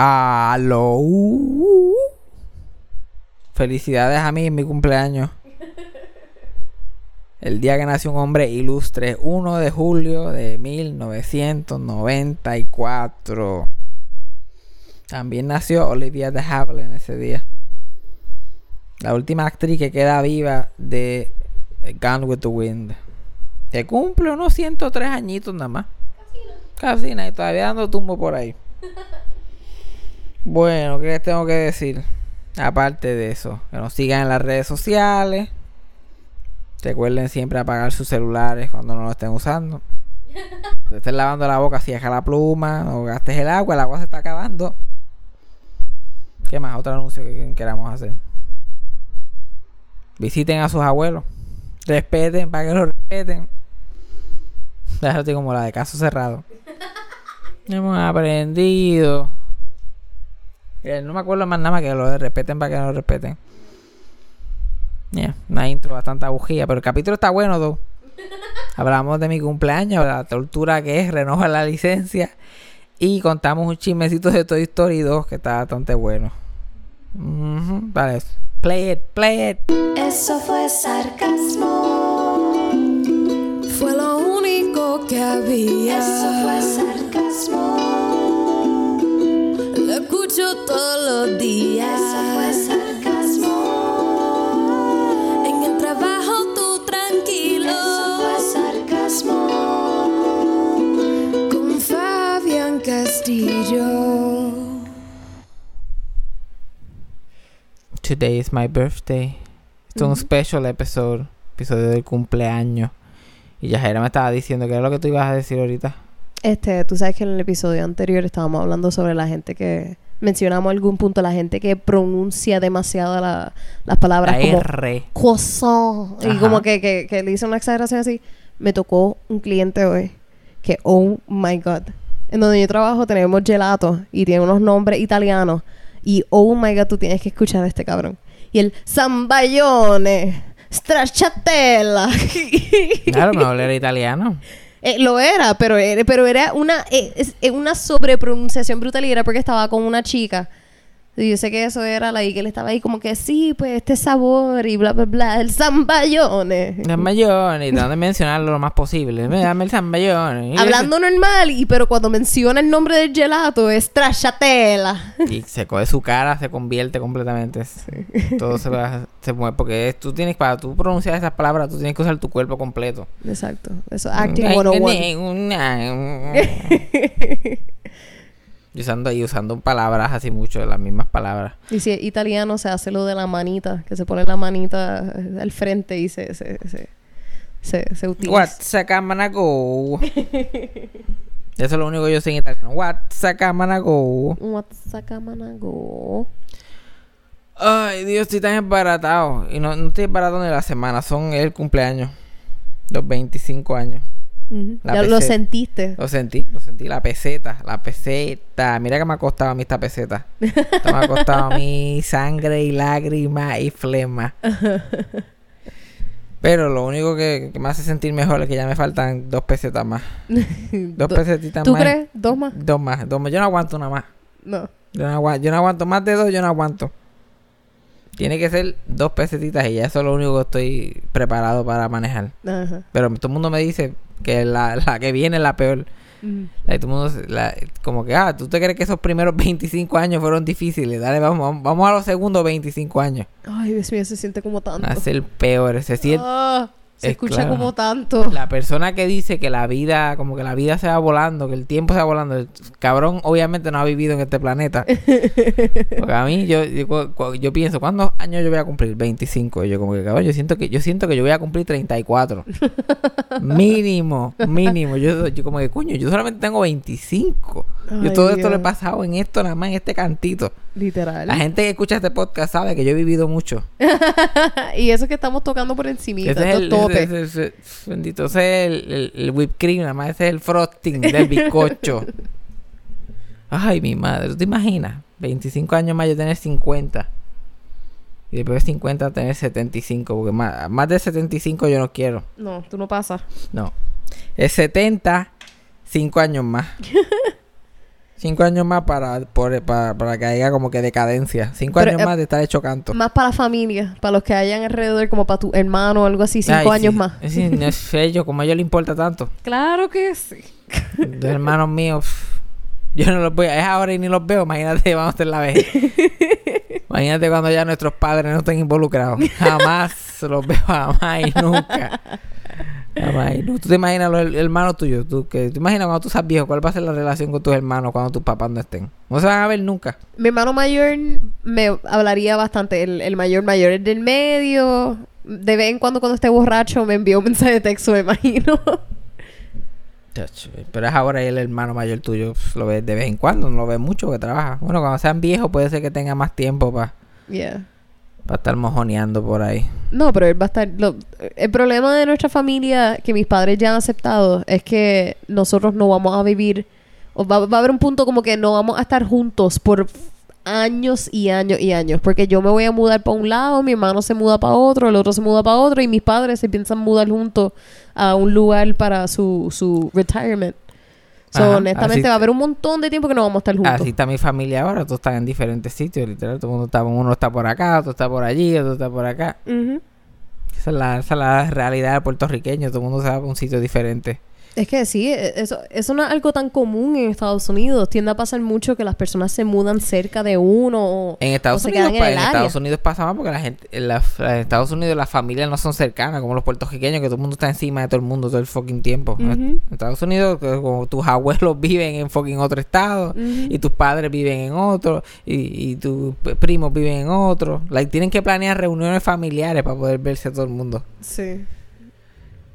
Aló. Felicidades a mí en mi cumpleaños. El día que nació un hombre ilustre, 1 de julio de 1994. También nació Olivia de Havilland ese día. La última actriz que queda viva de Gone with the Wind. Que cumple unos 103 añitos nada más. Casi nada. Y todavía dando tumbo por ahí. Bueno, ¿qué les tengo que decir? Aparte de eso, que nos sigan en las redes sociales. Recuerden siempre apagar sus celulares cuando no lo estén usando. Cuando estén lavando la boca, si deja la pluma o gastes el agua, el agua se está acabando. ¿Qué más? Otro anuncio que queramos hacer. Visiten a sus abuelos. Respeten para que lo respeten. Déjate como la de caso cerrado. Hemos aprendido. No me acuerdo más nada más que lo respeten para que lo respeten. Yeah, una intro bastante abujía, pero el capítulo está bueno, though. Hablamos de mi cumpleaños, la tortura que es renovar la licencia. Y contamos un chismecito de Toy Story 2 que está bastante bueno. Vale, play it, play it. Eso fue sarcasmo. Fue lo único que había. Eso fue sarcasmo. Escucho todos los días. Eso fue sarcasmo. En el trabajo tú tranquilo. Eso fue sarcasmo. Con Fabián Castillo. Today is my birthday. Esto es un special episode, episodio del cumpleaños. Y Yajera me estaba diciendo que era lo que tú ibas a decir ahorita. Este, tú sabes que en el episodio anterior estábamos hablando sobre la gente que mencionamos algún punto la gente que pronuncia demasiado la- las palabras La como R. croissant y Ajá. como que, que, que le hice una exageración así. Me tocó un cliente hoy que, oh my god, en donde yo trabajo tenemos gelato y tiene unos nombres italianos y oh my god, tú tienes que escuchar a este cabrón. Y el Zambayone, Stracciatella. Claro, me era italiano. Eh, lo era, pero era, pero era una, eh, eh, una sobrepronunciación brutal y era porque estaba con una chica. Y yo sé que eso era la y que él estaba ahí como que sí, pues este sabor y bla, bla, bla, el zambayone. Zamballón, y tratando de mencionarlo lo más posible. Dame el zamballón. Hablando normal, y pero cuando menciona el nombre del gelato es trachatela. Y se coge su cara, se convierte completamente. Todo se va, se mueve. Porque es- tú tienes, para tú pronunciar esas palabras, tú tienes que usar tu cuerpo completo. Exacto. Eso, acting 101. Usando, y usando palabras así mucho, las mismas palabras. Y si es italiano, se hace lo de la manita, que se pone la manita eh, al frente y se, se, se, se, se utiliza. What's a camanago? Eso es lo único que yo sé en italiano. What's a camanago? What's a camanago? Ay, Dios, estoy tan embaratado. Y no, no estoy embaratado ni la semana, son el cumpleaños. Los 25 años. La lo sentiste. Lo sentí, lo sentí. La peseta, la peseta. Mira que me ha costado a mí esta peseta. Esto me ha costado a mí sangre y lágrimas y flema. Pero lo único que, que me hace sentir mejor es que ya me faltan dos pesetas más. Dos Do- pesetitas ¿Tú más. crees? ¿Dos más? Dos más, dos más. Yo no aguanto una más. No. Yo no, aguanto, yo no aguanto más de dos, yo no aguanto. Tiene que ser dos pesetitas y ya eso es lo único que estoy preparado para manejar. Ajá. Pero todo el mundo me dice que la, la que viene es la peor. Ujú. Like, todo mundo, la- como que, ah, ¿tú te crees que esos primeros 25 años fueron difíciles? Dale, vamos, vamos, vamos a los segundos 25 años. Ay, Dios mío, se siente como tanto. Va a ser peor. Se siente, Ah, se es escucha claro. como tanto. la persona que dice que la vida, como que la vida se va volando, que el tiempo se va volando, el cabrón obviamente no ha vivido en este planeta. Porque a mí, yo, yo, pienso, ¿cuántos años yo voy a cumplir? 25. Y yo como que, cabrón, yo siento que, yo siento que yo voy a cumplir 34. mínimo, mínimo. Yo, yo como que, coño, yo solamente tengo 25. yo todo esto lo he pasado en esto, nada más en este cantito. Literal. La gente que escucha este podcast sabe que yo he vivido mucho. y eso que estamos tocando por encima, Ese es el, estos ese- ese- bendito, es el, el, el whipped cream, nada más ese es el frosting del bizcocho. Ay, mi madre, ¿tú te imaginas? 25 años más yo tener 50. Y después de 50 tener 75, porque más, más de 75 yo no quiero. No, tú no pasas. No. Es 70, 5 años más. Cinco años más para, por- para, para que haya como que decadencia. Cinco Pero, años eh, más de estar hecho canto. Más para la familia, para los que hayan alrededor, como para tu hermano o algo así, cinco Ay, años sí. más. Sí, no es ellos, como a ellos les importa tanto. Claro que sí. Los hermanos míos, yo no los voy a... Es ahora y ni los veo. Imagínate, vamos a en la vejez. Imagínate cuando ya nuestros padres no estén involucrados. Jamás los veo, jamás y nunca. Nunca. ¿Tú te imaginas los hermanos tuyos? ¿Tú, que, ¿Te imaginas cuando tú seas viejo? ¿Cuál va a ser la relación con tus hermanos cuando tus papás no estén? No se van a ver nunca. Mi hermano mayor me hablaría bastante. El, el mayor mayor, el del medio. De vez en cuando, cuando esté borracho, me envió un mensaje de texto, me imagino. Pero es ahora el hermano mayor tuyo lo ves de vez en cuando, no lo ves mucho porque trabaja. Bueno, cuando sean viejos puede ser que tenga más tiempo para Yeah. Estar mojoneando por ahí. No, pero él va a estar... el problema de nuestra familia, que mis padres ya han aceptado, es que nosotros no vamos a vivir... O va, va a haber un punto como que no vamos a estar juntos por años y años y años. Porque yo me voy a mudar para un lado, mi hermano se muda para otro, el otro se muda para otro, y mis padres se piensan mudar juntos a un lugar para su, su retirement. So, Ajá, honestamente, así- va a haber un montón de tiempo que no vamos a estar juntos. Así está mi familia ahora, todos están en diferentes sitios, literal. Todo el mundo está, uno está por acá, otro está por allí, otro está por acá. Esa es la, esa es la realidad puertorriqueño, todo el mundo se va a un sitio diferente. Es que sí, e- eso, eso no es algo tan común en Estados Unidos. Tiende a pasar mucho que las personas se mudan cerca de uno o, En Estados, o se Unidos, quedan en pa- el en área. Estados Unidos pasa más porque la gente, en, la- en Estados Unidos las familias no son cercanas como los puertorriqueños, que todo el mundo está encima de todo el mundo todo el fucking tiempo. En Estados Unidos, como tus abuelos viven en fucking otro estado, y tus padres viven en otro, y, y tus primos viven en otro. Like, tienen que planear reuniones familiares para poder verse a todo el mundo. Sí.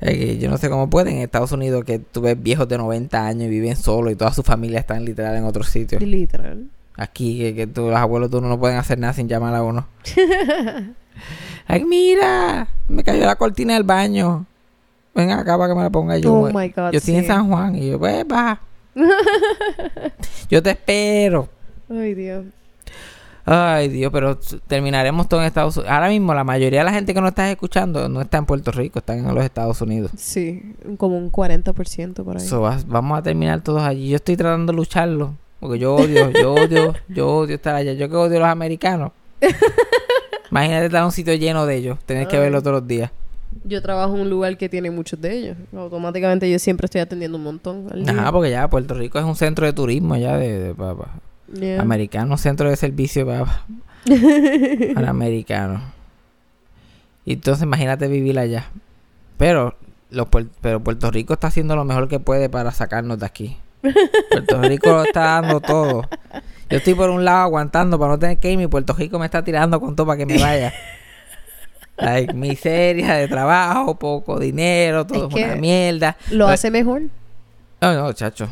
Que yo no sé cómo pueden en Estados Unidos que tú ves viejos de 90 años y viven solos y toda su familia están literal en otro sitio. Literal. Aquí que, que tú, los abuelos uno no pueden hacer nada sin llamar a uno. Ay, mira, me cayó la cortina del baño. Ven acá para que me la ponga yo. Oh my God, yo estoy en. San Juan y yo, pues baja. yo te espero. Ay, Dios. Ay, Dios, pero terminaremos todo en Estados Unidos. Ahora mismo la mayoría de la gente que nos está escuchando no está en Puerto Rico, están en los Estados Unidos. Sí, como un 40% por ahí. So, vamos a terminar todos allí. Yo estoy tratando de lucharlo. Porque yo odio, yo odio, yo odio estar allá. Yo que odio a los americanos. Imagínate estar en un sitio lleno de ellos. Tener que verlo todos los días. Yo trabajo en un lugar que tiene muchos de ellos. Automáticamente yo siempre estoy atendiendo un montón. al. Ajá, porque ya Puerto Rico es un centro de turismo ya de, de- pa- Yeah. americano, centro de servicio para, para americanos. Y entonces imagínate vivir allá. Pero los pero Puerto Rico está haciendo lo mejor que puede para sacarnos de aquí. Puerto Rico lo está dando todo. Yo estoy por un lado aguantando para no tener que irme y Puerto Rico me está tirando con todo para que me vaya. Like, miseria de trabajo, poco dinero, todo Es una mierda. ¿Lo Pero- hace mejor? no, no, chacho.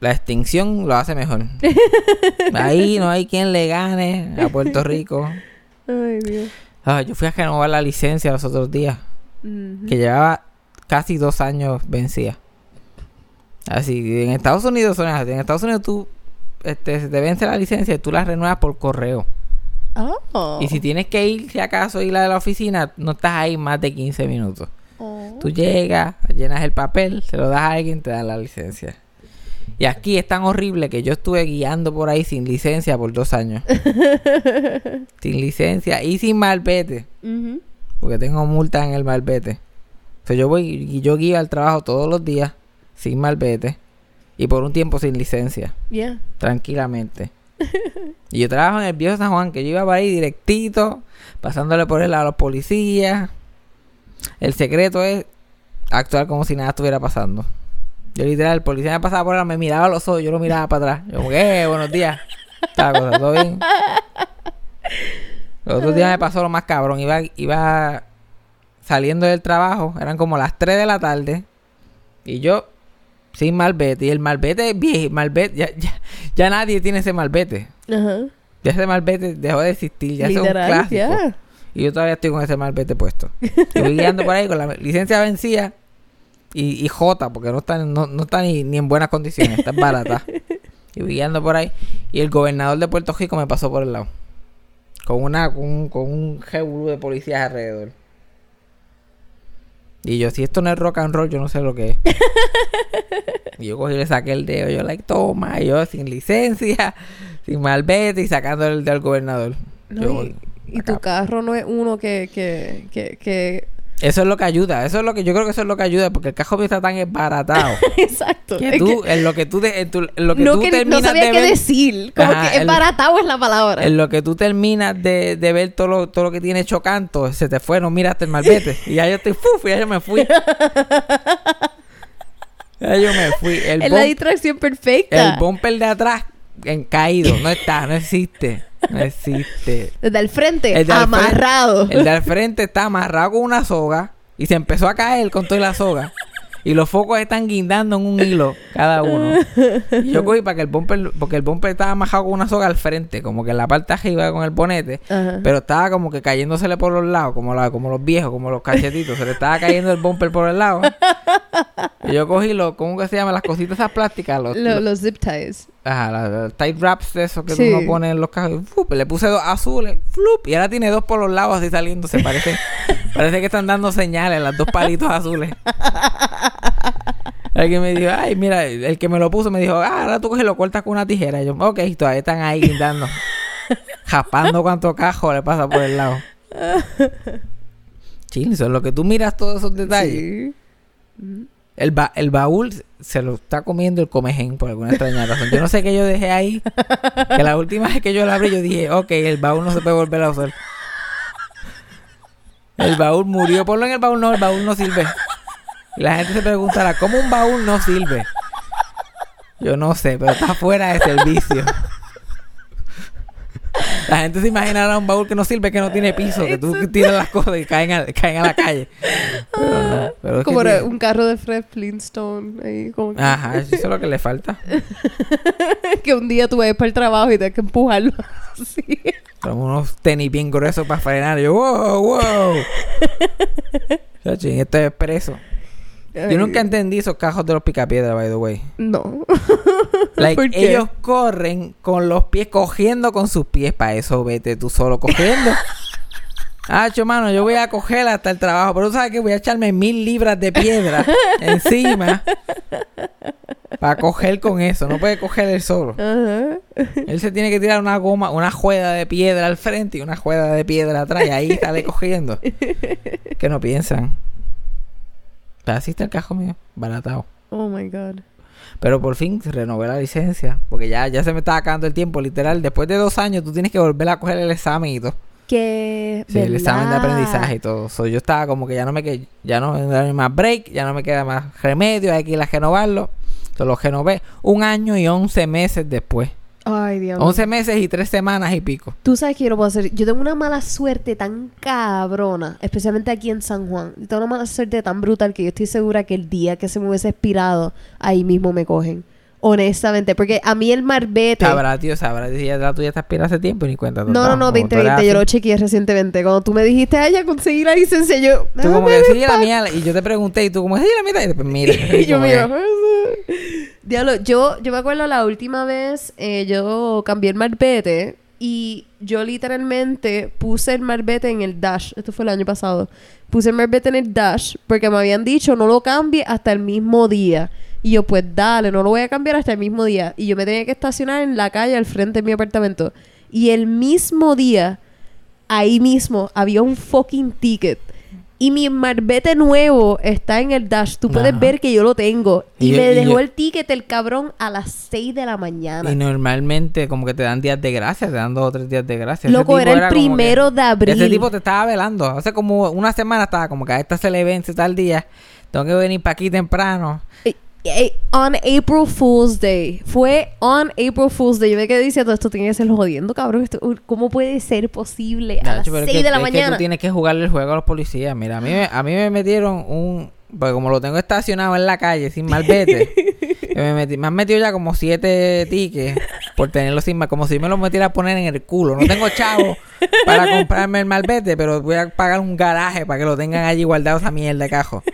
La extinción lo hace mejor. Ahí no hay quien le gane a Puerto Rico. Ay, Dios. Ah, yo fui a renovar la licencia los otros días, que llevaba casi dos años vencida. Así, en Estados Unidos son así. En Estados Unidos tú este, se te vence la licencia y tú la renuevas por correo. Oh. Y si tienes que ir, si acaso, ir a la oficina, no estás ahí más de 15 minutos. Oh. Tú llegas, llenas el papel, se lo das a alguien, te dan la licencia. Y aquí es tan horrible que yo estuve guiando por ahí sin licencia por dos años. sin licencia y sin malvete. Porque tengo multa en el malvete. O sea, yo voy y yo guío al trabajo todos los días sin malvete. Y por un tiempo sin licencia. Yeah. Tranquilamente. y yo trabajo en el viejo San Juan, que yo iba por ahí directito, pasándole por el lado a los policías. El secreto es actuar como si nada estuviera pasando. Yo literal, el policía me pasaba por ahí, me miraba a los ojos, yo lo miraba para atrás. Yo como, "Eh, buenos días. Cosa, ¿todo bien? Los otros días me pasó lo más cabrón. Iba, iba saliendo del trabajo, eran como las 3 de la tarde. Y yo, sin malvete. Y el malvete es viejo, malvete, ya, ya, ya nadie tiene ese malvete. Ajá. Ya ese malvete dejó de existir, ya es un clásico. yeah. Y yo todavía estoy con ese malvete puesto. Y voy guiando por ahí con la licencia vencida y, y J, porque no está, no, no está ni, ni en buenas condiciones, está barata. Y guiando por ahí. Y el gobernador de Puerto Rico me pasó por el lado. Con una, con, un- con un revolú de policías alrededor. Y yo, si esto no es rock and roll, yo no sé lo que es. Y yo cogí y le saqué el dedo. Yo, like, toma. Y yo, sin licencia, sin malvete y sacando el del gobernador. No, Yo, y, y tu carro no es uno que, que, que, que... Eso es lo que ayuda. Eso es lo que yo creo que eso es lo que ayuda. Porque el mío está tan esbaratado. Exacto. que tú, que- en lo que tú, de- en tu- en lo que no, tú que, no terminas sabía de qué ver. decir. Como Ajá, que embaratado es la palabra. En lo que tú terminas de, de ver todo lo, todo lo que tiene chocanto, se te fue, no miraste el malvete. y ya yo estoy, ¡fuf! ya yo me fui. ya yo me fui. El, es la distracción perfecta. el bumper de atrás en caído, no está, no existe. No existe. Desde el frente, El de al frente- amarrado. El de al frente está amarrado con una soga y se empezó a caer con toda la soga. Y los focos están guindando en un hilo cada uno. Yo cogí para que el bumper, porque el bumper estaba amarrado con una soga al frente, como que en la parte arriba con el bonete. Ajá. Pero estaba como que cayéndosele por los lados, como, la, como los viejos, como los cachetitos. Se le estaba cayendo el bumper por el lado. Y yo cogí los, ¿cómo que se llama? Las cositas esas plásticas. Los, Lo- los- los zip ties. ajá, los tight wraps de esos que Sí. uno pone en los cajos. Le puse dos azules. Flup, y ahora tiene dos por los lados así saliéndose. Parece, parece que están dando señales las dos palitos azules. Alguien me dijo, ay, mira, el que me lo puso me dijo, ah, ahora tú coges lo cortas con una tijera. Y yo, ok, todavía están ahí guindando. Japando cuánto cajo le pasa por el lado. Es lo que tú miras todos esos detalles. Sí. El, ba- el baúl se lo está comiendo el comején por alguna extraña razón. Yo no sé qué yo dejé ahí. Que la última vez que yo lo abrí, yo dije, ok, el baúl no se puede volver a usar. El baúl murió. Ponlo en el baúl, no, el baúl no sirve. La gente se preguntará, ¿cómo un baúl no sirve? Yo no sé, pero está fuera de servicio. La gente se imaginará un baúl que no sirve, que no tiene piso, que tú tiras las cosas y caen a, caen a la calle. Pero no, pero es que Como un carro de Fred Flintstone. Ahí, como que, Ajá, eso es lo que le falta. que un día tú vas para el trabajo y tienes que empujarlo así. Unos tenis bien gruesos para frenar. Y yo, wow, wow. Chacho, y esto es preso. Yo nunca entendí esos cajos de los picapiedras, by the way. No. Like, ellos corren con los pies, cogiendo con sus pies. Para eso vete tú solo cogiendo. Ah, mano, yo voy a coger hasta el trabajo. Pero tú sabes que voy a echarme mil libras de piedra encima. Para coger con eso. No puede coger él solo. Ajá. Él se tiene que tirar una goma, una juega de piedra al frente y una juega de piedra atrás. Y ahí sale cogiendo. Que no piensan. Está el cajo mío, baratado. Oh my God. Pero por fin renové la licencia. Porque ya, ya se me estaba acabando el tiempo. Literal, después de dos años tú tienes que volver a coger el examen y todo. Que. Sí, el examen de aprendizaje y todo. So, yo estaba como que ya no me que ya no me da más break, ya no me queda más remedio, hay que ir a renovarlo. So, lo renové un año y once meses después. Ay, Dios mío. 11 meses y tres semanas y pico. Tú sabes que yo no puedo hacer. Yo tengo una mala suerte tan cabrona, especialmente aquí en San Juan. Yo tengo una mala suerte tan brutal que yo estoy segura que el día que se me hubiese expirado, ahí mismo me cogen. Honestamente, porque a mí el marbete. Sabrá, tío, sabrá. Ya la tuya está expirada hace tiempo y ni cuenta. No, no, no, Como tú eres 2020. Yo lo chequeé recientemente. Cuando tú me dijiste, ay, ya conseguí la licencia, yo. Tú como "Déjame que sí, la mía. Y yo te pregunté y tú como, sí, la mía. Y después, mira. Y yo mira, Diablo, yo, yo me acuerdo la última vez, eh, yo cambié el marbete y yo literalmente puse el marbete en el dash. Esto fue el año pasado. Puse el marbete en el dash porque me habían dicho no lo cambie hasta el mismo día. Y yo, pues dale, no lo voy a cambiar hasta el mismo día. Y yo me tenía que estacionar en la calle al frente de mi apartamento. Y el mismo día, ahí mismo, había un fucking ticket. Y mi marbete nuevo está en el dash. Tú puedes Ajá. ver que yo lo tengo. Y, Y yo- me y dejó yo- el ticket el cabrón a las 6 de la mañana. Y normalmente como que te dan días de gracia, te dan dos o tres días de gracia. Loco, era el que- primero de abril. Ese tipo te estaba velando. Hace como una semana estaba como que a esta se le vence tal día. Tengo que venir para aquí temprano. On April Fool's Day. Fue on April Fool's Day. Yo me quedé diciendo, esto tiene que ser jodiendo, cabrón. Esto- ¿Cómo puede ser posible a las Nacho, pero 6 es que- de la es que mañana? tú tienes que jugarle el juego a los policías. Mira, a mí, me- a mí me metieron un... Porque como lo tengo estacionado en la calle sin malvete, me, metí- me han metido ya como siete tickets por tenerlo sin mal. Como si me lo metiera a poner en el culo. No tengo chavo para comprarme el malvete, pero voy a pagar un garaje para que lo tengan allí guardado esa mierda de cajo.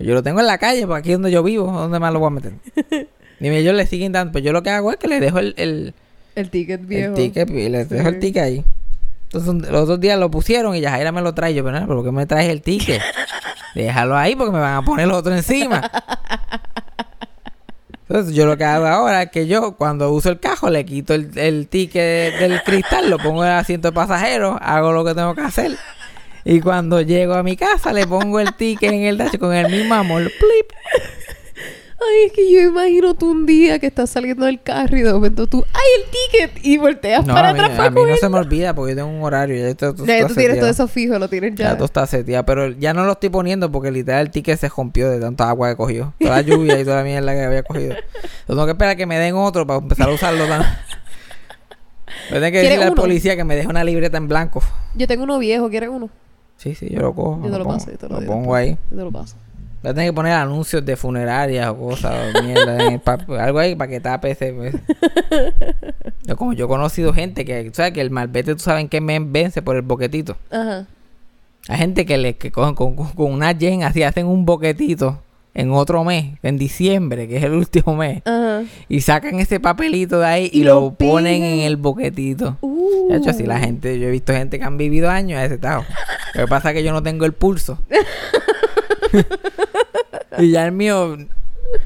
Yo lo tengo en la calle, porque aquí es donde yo vivo, ¿dónde más lo voy a meter? Dime, ellos le siguen dando, pues yo lo que hago es que le dejo el, el, El ticket viejo. el ticket y les dejo el ticket ahí. Entonces los otros días lo pusieron y Yajaira me lo trae. Yo, pero ¿por qué me traes el ticket? Déjalo ahí porque me van a poner el otro encima. Entonces yo lo que hago ahora es que yo cuando uso el cajo le quito el, el ticket del cristal, lo pongo en el asiento de pasajero, hago lo que tengo que hacer. Y cuando llego a mi casa le pongo el ticket en el dash con el mismo amor. Plip. Ay, es que yo imagino tú un día que estás saliendo del carro y de momento tú, ¡ay, el ticket! Y volteas No, para a mí, atrás a para mí no se me olvida porque yo tengo un horario. Ya, esto- esto Ya, está tú tienes todo eso fijo, lo tienes Ya ya. todo está seteado, pero ya no lo estoy poniendo porque literal el ticket se rompió de tanta agua que cogió. Toda la lluvia y toda la mierda que había cogido. Entonces tengo que esperar a que me den otro para empezar a usarlo. tan- a tener que ¿Quieres decirle al uno? policía que me deje una libreta en blanco. Yo tengo uno viejo, ¿quieres uno? Sí, sí, yo lo cojo. Yo te lo pongo, paso, yo te lo pongo después. ahí. Yo te lo paso. Voy a tener que poner anuncios de funerarias o cosas, o mierda, en el pa- algo ahí para que tape ese. pues. Yo, como yo he conocido gente que, sabes que el malvete, tú sabes en qué mes vence por el boquetito. Ajá. Hay gente que le que cogen con, con, con una yen así, hacen un boquetito en otro mes, en diciembre, que es el último mes, Ajá. y sacan ese papelito de ahí y, Y lo, ponen en el boquetito. Uh. De hecho, así la gente, yo he visto gente que han vivido años a ese estado. Lo que pasa es que yo no tengo el pulso. y ya el mío,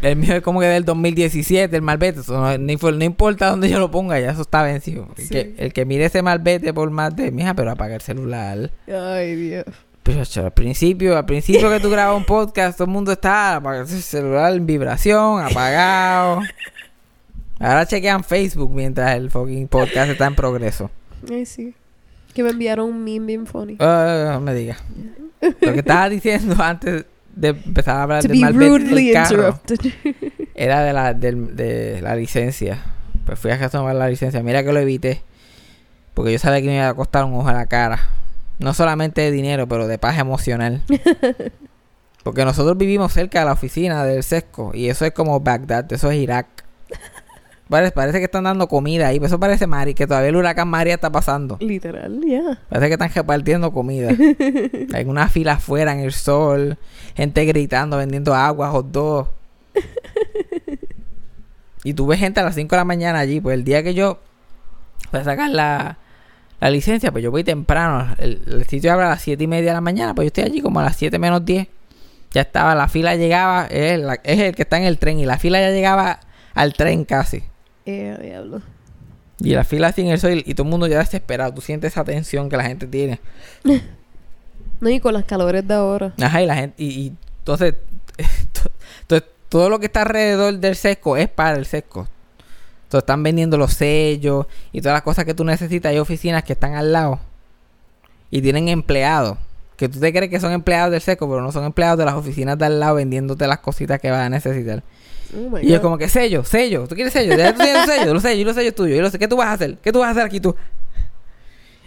el mío es como que del 2017, el malvete. Eso no, ni fue- no importa dónde yo lo ponga, ya eso está vencido. El, Sí. que, el que mire ese malvete por más de, mija, pero apaga el celular. Ay, Dios. Pero al principio, al principio que tú grabas un podcast, todo el mundo está el celular en vibración, apagado. Ahora chequean Facebook mientras el fucking podcast está en progreso. Ay, sí. Que me enviaron un meme bien funny. Ah, no me digas. Lo que estaba diciendo antes de empezar a hablar malvete rudely del carro era de la, del- de la licencia. Pues fui a tomar la licencia. Mira que lo evité. Porque yo sabía que me iba a costar un ojo a la cara. No solamente de dinero, pero de paz emocional. Porque nosotros vivimos cerca de la oficina del sesco. Y eso es como Bagdad, eso es Irak. Parece, parece que están dando comida ahí. Eso parece Mari, que todavía el huracán María está pasando. Literal, ya. Parece que están repartiendo comida. Hay una fila afuera en el sol. Gente gritando, vendiendo agua, hot dogs. y tú ves gente a las 5 de la mañana allí. Pues el día que yo voy a sacar la, la licencia, pues yo voy temprano. El, el sitio abre a las 7 y media de la mañana. Pues yo estoy allí como a las 7 menos 10. Ya estaba, la fila llegaba. Es, la- es el que está en el tren. Y la fila ya llegaba al tren casi. Eh, diablo. Y la fila en el sol. Y todo el mundo ya desesperado. Tú sientes esa tensión que la gente tiene. No, y con las calores de ahora. Ajá, y la gente, y, y entonces, to- to- todo lo que está alrededor del sesco es para el sesco. Están vendiendo los sellos y todas las cosas que tú necesitas. Hay oficinas que están al lado y tienen empleados. Que tú te crees que son empleados del sesco, pero no son empleados de las oficinas de al lado vendiéndote las cositas que vas a necesitar. Oh Y God. como que sello, sello. ¿Tú quieres sello? Ya tú tienes sello, los sellos, y los sellos tuyos. Y los, ¿Qué tú vas a hacer? ¿Qué tú vas a hacer aquí tú?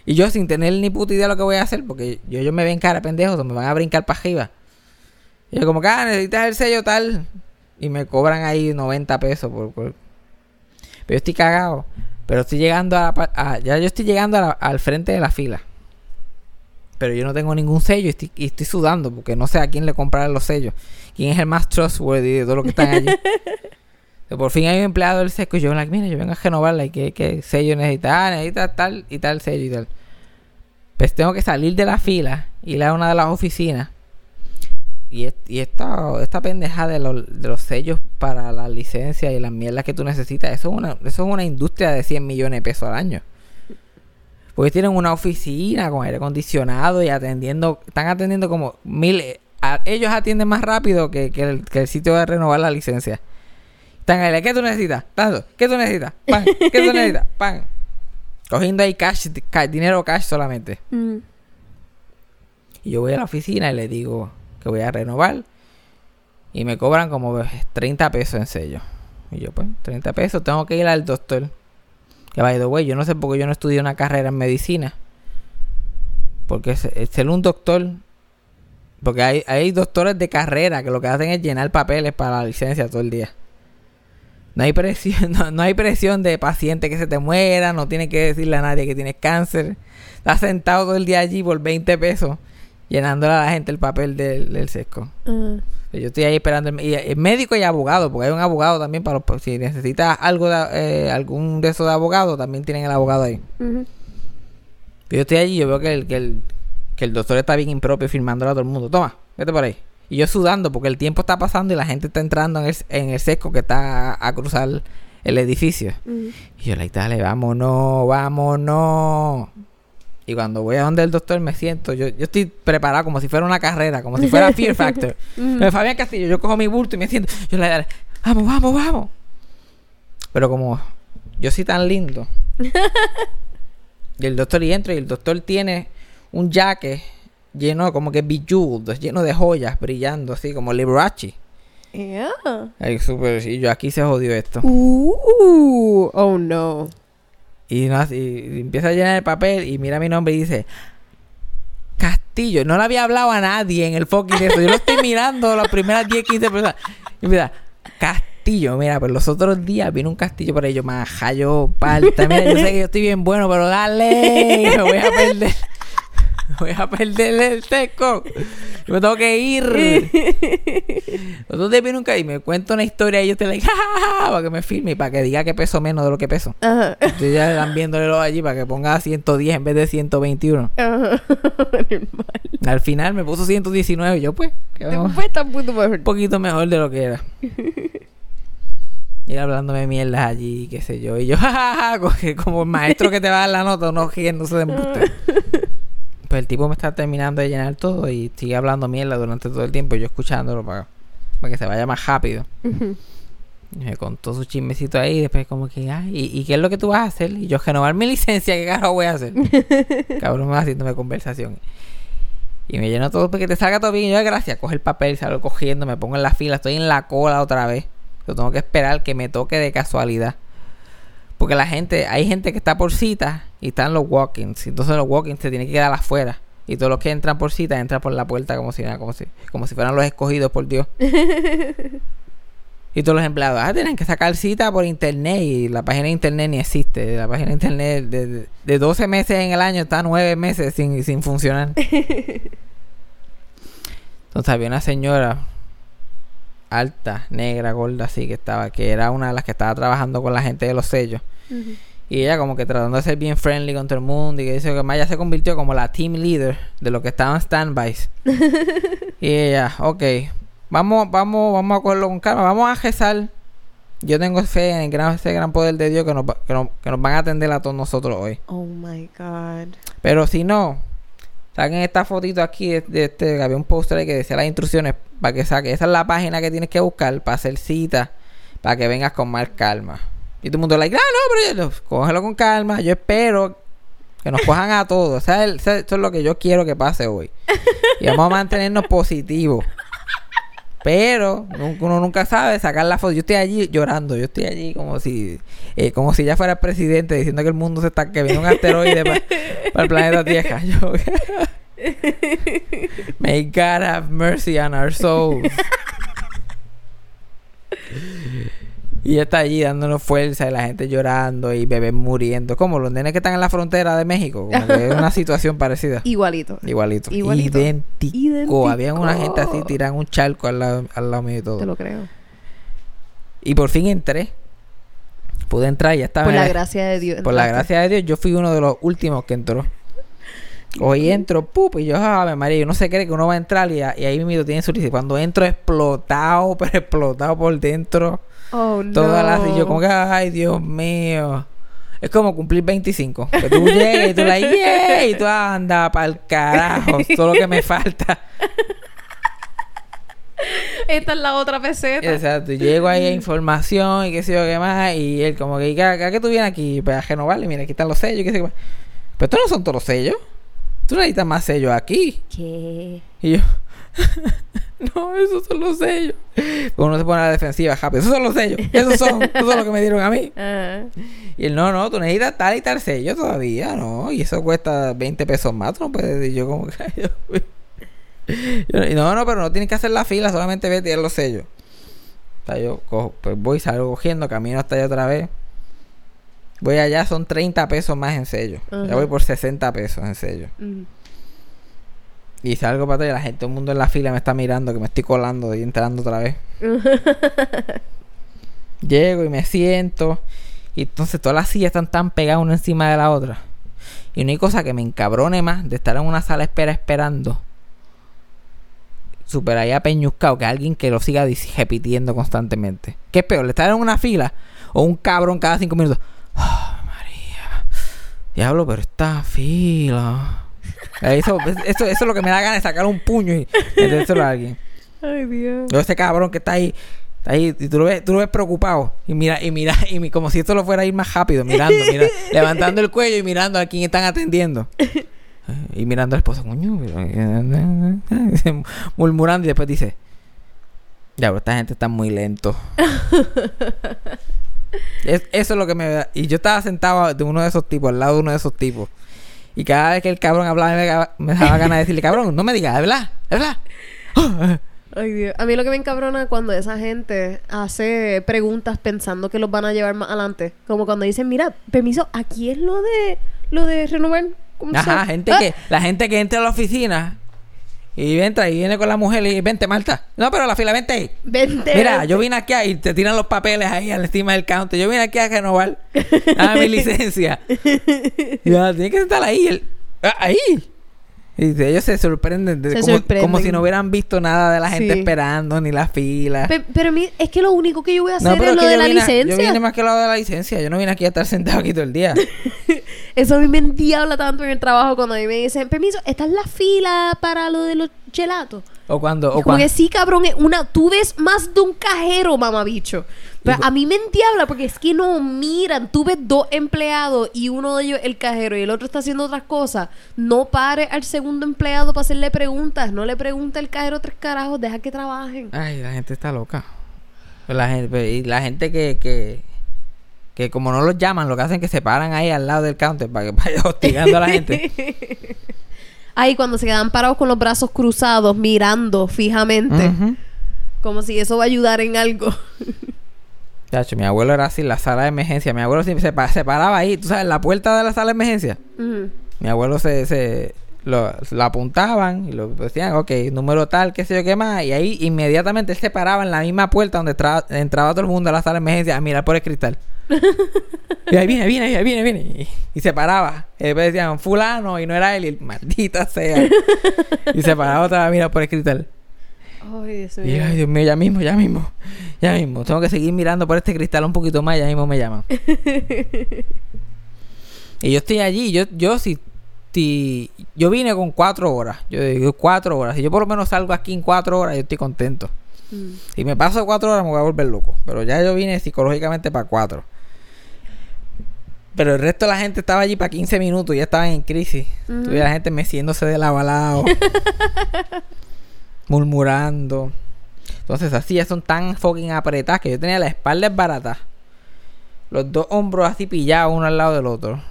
Y yo sin tener ni puta idea de lo que voy a hacer, porque yo, yo me ven cara de pendejo, me van a brincar para arriba. Y yo como que, ah, necesitas el sello tal. Y me cobran ahí 90 pesos por... por- Pero yo estoy cagado. Pero estoy llegando a, la pa- a- ya yo estoy llegando a la- al frente de la fila. Pero yo no tengo ningún sello y estoy, y estoy sudando porque no sé a quién le comprar los sellos. ¿Quién es el más trustworthy de todos los que están allí? Por fin hay un empleado del sesco y yo, like, mira, yo vengo a renovarla y qué, qué sello necesita. Ah, necesita tal y tal sello y tal. Pues tengo que salir de la fila y ir a una de las oficinas. Y, es- y esta, esta pendeja de, los- de los sellos para la licencia y las mierdas que tú necesitas, eso es, una, eso es una industria de 100 millones de pesos al año. Porque tienen una oficina con aire acondicionado y atendiendo, están atendiendo como mil... a- ellos atienden más rápido que, que el, que el sitio de renovar la licencia. Están ahí, ¿qué tú necesitas? Tanto, ¿qué tú necesitas? Pan, ¿qué tú necesitas? Pan. Cogiendo ahí cash, ca- dinero cash solamente. Mm. Y yo voy a la oficina y le digo que voy a renovar. Y me cobran como 30 pesos en sello. Y yo, pues, 30 pesos, tengo que ir al doctor. Que by the way, yo no sé por qué yo no estudié una carrera en medicina. Porque se- ser un doctor. Porque hay, hay doctores de carrera que lo que hacen es llenar papeles para la licencia todo el día. No hay presión, no, no hay presión de paciente que se te muera, no tienes que decirle a nadie que tienes cáncer. Estás sentado todo el día allí por 20 pesos, llenándole a la gente el papel del, del sesco. Ah. Yo estoy ahí esperando. el- Y, y médico y abogado, porque hay un abogado también para los. Si necesitas algo de, eh, algún de esos de abogado, también tienen el abogado ahí. Yo estoy allí y yo veo que el, que el, que el doctor está bien impropio firmándole a todo el mundo. Toma, vete por ahí. Y yo sudando porque el tiempo está pasando y la gente está entrando en el, en el sesco que está a, a cruzar el edificio. Ujú. Y yo, like, dale, vámonos, vámonos. Y cuando voy a donde el doctor me siento, yo, yo estoy preparado como si fuera una carrera, como si fuera Fear Factor. Eh, Fabián Castillo, yo cojo mi bulto y me siento, yo le dale, vamos, vamos, vamos. Pero como yo soy tan lindo. y el doctor y entro y el doctor tiene un jaque lleno como que bejeweled, lleno de joyas brillando así como Liberace. Yeah. Ay, súper, y yo aquí se jodió esto. Uh, oh no. Y, no, y- empieza a llenar el papel y mira mi nombre y dice Castillo. No le había hablado a nadie en el fucking eso. Yo lo estoy mirando las primeras 10, 15 personas. Y mira, Castillo. Mira, pero los otros días vino un castillo por ahí. Yo, maja, yo, palta. Mira, yo sé que yo estoy bien bueno, pero dale. Me voy a perder. Voy a perder el seco. Yo me tengo que ir. Los otros días vino un y me cuenta una historia y yo estoy like, "Ja, ja, ja", para que me filme y para que diga que peso menos de lo que peso. Ajá. Entonces ya están viéndolo allí para que ponga 110 en vez de 121. Ajá. Al final me puso 119 y yo pues, Después está un punto mejor. un poquito mejor de lo que era. Y hablándome mierdas allí, qué sé yo. Y yo, jajaja, como el maestro que te va a dar la nota, uno riéndose de embuste. Pues el tipo me está terminando de llenar todo y sigue hablando mierda durante todo el tiempo. Yo escuchándolo para, para que se vaya más rápido. Y me contó su chismecito ahí, y después como que, ay, ¿y, y qué es lo que tú vas a hacer? Y yo, renovar mi licencia, ¿qué carajo voy a hacer? Cabrón, me va haciéndome conversación. Y me llenó todo porque te salga todo bien. Y yo, gracias, coge el papel, salgo cogiendo, me pongo en la fila, estoy en la cola otra vez. Yo tengo que esperar que me toque de casualidad. Porque la gente, hay gente que está por cita y están los walk-ins. Entonces los walk-ins se tienen que quedar afuera. Y todos los que entran por cita entran por la puerta como si como si, como si fueran los escogidos por Dios. Y todos los empleados, ah, tienen que sacar cita por internet y la página de internet ni existe. La página de internet de, de, de 12 meses en el año está 9 meses sin, sin funcionar. Entonces había una señora alta, negra, gorda, así que estaba, que era una de las que estaba trabajando con la gente de los sellos. Y ella como que tratando de ser bien friendly con todo el mundo y que dice que más ella se convirtió como la team leader de lo que estaban standbys. y ella, ok, vamos, vamos, vamos a cogerlo con calma, vamos a rezar. Yo tengo fe en el gran, ese gran poder de Dios que nos, que, nos, que nos van a atender a todos nosotros hoy. Oh my God. Pero si no, saquen esta fotito aquí de, de este, había un póster que decía las instrucciones para que saque. Esa es la página que tienes que buscar para hacer cita, para que vengas con más calma. Y todo el mundo like, ah, no, pero yo, cógelo con calma. Yo espero que nos cojan a todos. O sea, el- o sea, esto es lo que yo quiero que pase hoy. Y vamos a mantenernos positivos. Pero uno nunca sabe sacar la foto. Yo estoy allí llorando. Yo estoy allí como si eh, como si ya fuera el presidente diciendo que el mundo se está que viene un asteroide para el planeta Tierra. Yo, May God have mercy on our souls. Y ella está allí dándonos fuerza y la gente llorando y bebés muriendo. Como los nenes que están en la frontera de México. Como que es una situación parecida. Igualito. Igualito. Igualito. Idéntico. Idéntico. Había una gente así tirando un charco al lado, al lado mío y todo. Te lo creo. Y por fin entré. Pude entrar y ya estaba. Por la gracia de Dios. por la gracia de Dios, yo fui uno de los últimos que entró. Hoy entro, pup, y yo, ave María, yo no se cree que uno va a entrar y, a- y ahí mismo tiene su. Cuando entro explotado, pero explotado por dentro. Oh, no. Todas las y yo como que, ay, Dios mío. Es como cumplir 25. Que tú llegas y tú la yeah, y tú anda para el carajo. Todo lo que me falta. Esta es la otra peseta. Exacto. Llego ahí a información y qué sé yo qué más. Y él como que, ¿a, a qué tú vienes aquí? Pues a renovarle, mira, aquí están los sellos y qué sé yo qué más. Pero estos no son todos los sellos. Tú necesitas más sellos aquí. ¿Qué? Y yo, no, esos son los sellos. Uno se pone a la defensiva, rápido. Esos son los sellos. Esos son, esos son los que me dieron a mí. Y él, no, no, tú necesitas tal y tal sello todavía, ¿no? Y eso cuesta 20 pesos más. Tú no puedes decir yo como que... Yo, no, no, pero no tienes que hacer la fila, solamente vete y los sellos. O sea, yo cojo, pues voy, salgo cogiendo, camino hasta allá otra vez. Voy allá, son 30 pesos más en sello. Ya voy por 60 pesos en sello. Mm. Y salgo para atrás y la gente, todo el mundo en la fila me está mirando, que me estoy colando y entrando otra vez. Llego y me siento. Y entonces todas las sillas están tan pegadas una encima de la otra. Y no hay cosa que me encabrone más de estar en una sala de espera esperando. súper ahí apeñuscado que alguien que lo siga repitiendo constantemente. ¿Qué es peor? ¿Estar en una fila o un cabrón cada cinco minutos? "Ah, María. Diablo, pero esta fila. Eso, eso, eso es lo que me da ganas de sacar un puño y metérselo a alguien. Ay, Dios. Yo cabrón que está ahí, está ahí, y tú lo ves, tú lo ves preocupado. Y mira, y mira, y mi- como si esto lo fuera a ir más rápido, mirando, mira, levantando el cuello y mirando a quién están atendiendo. Y mirando al esposo, coño, murmurando y después dice, ya, pero esta gente está muy lento. Es- eso es lo que me da. Y yo estaba sentado de uno de esos tipos, al lado de uno de esos tipos. Y cada vez que el cabrón hablaba, me, daba- me daba ganas de decirle, cabrón, no me digas, de verdad, de verdad. Ay, Dios. A mí lo que me encabrona es cuando esa gente hace preguntas pensando que los van a llevar más adelante. Como cuando dicen, mira, permiso, aquí es lo de lo de renovar. ¿cómo se Ajá, gente Ah, que, la gente que entra a la oficina y entra y viene con la mujer y vente, Marta. No, pero la fila, vente ahí. Vente. Mira, yo vine aquí y te tiran los papeles ahí encima del counter. Yo vine aquí a renovar a mi licencia. Y ya, tiene que estar ahí. el- ah, ahí. Y ellos se sorprenden, de- Se como, sorprenden. como si no hubieran visto nada de la gente Sí. esperando, ni la fila. Pe- pero a mí es que lo único que yo voy a hacer no, pero es es lo de la vine, licencia. yo vine más que lo de la licencia. Yo no vine aquí a estar sentado aquí todo el día. Eso a mí me endiabla tanto en el trabajo cuando a mí me dicen, permiso, esta es la fila para lo de los gelatos. O cuando, o Como cuando, que sí, cabrón, es una, tú ves más de un cajero, mamabicho. Pero a mí me endiabla porque es que no miran. Tú ves dos empleados y uno de ellos el cajero y el otro está haciendo otras cosas. No pare al segundo empleado para hacerle preguntas. No le pregunta al cajero tres carajos. Deja que trabajen. Ay, la gente está loca. La gente, y la gente que, que, que como no los llaman, lo que hacen es que se paran ahí al lado del counter para que vaya hostigando a la gente. Ahí cuando se quedan parados con los brazos cruzados, mirando fijamente. Como si eso va a ayudar en algo. Chacho, mi abuelo era así, la sala de emergencia. Mi abuelo siempre se, pa- se paraba ahí, tú sabes, en la puerta de la sala de emergencia. Mi abuelo se, se lo, lo apuntaban y lo decían, ok, número tal, qué sé yo qué más. Y ahí inmediatamente él se paraba en la misma puerta donde entraba, entraba todo el mundo a la sala de emergencia a mirar por el cristal. Y ahí viene, viene, ahí viene, viene. Y, y se paraba. Y después decían, fulano, y no era él, y maldita sea. y se paraba otra vez a mirar por el cristal. Ay, Dios Y mío. ay, Dios mío, ya mismo, ya mismo. Ya mismo. Tengo que seguir mirando por este cristal un poquito más, ya mismo me llaman. y yo estoy allí, yo, yo si, si yo vine con cuatro horas, yo digo cuatro horas, si yo por lo menos salgo aquí en cuatro horas, yo estoy contento. Mm. Si me paso cuatro horas me voy a volver loco. Pero ya yo vine psicológicamente para cuatro. Pero el resto de la gente estaba allí para 15 minutos y ya estaban en crisis. Ujú. Tuve la gente meciéndose de lado a lado. murmurando. Entonces así ya son tan fucking apretadas que yo tenía la espalda barata. Los dos hombros así pillados uno al lado del otro.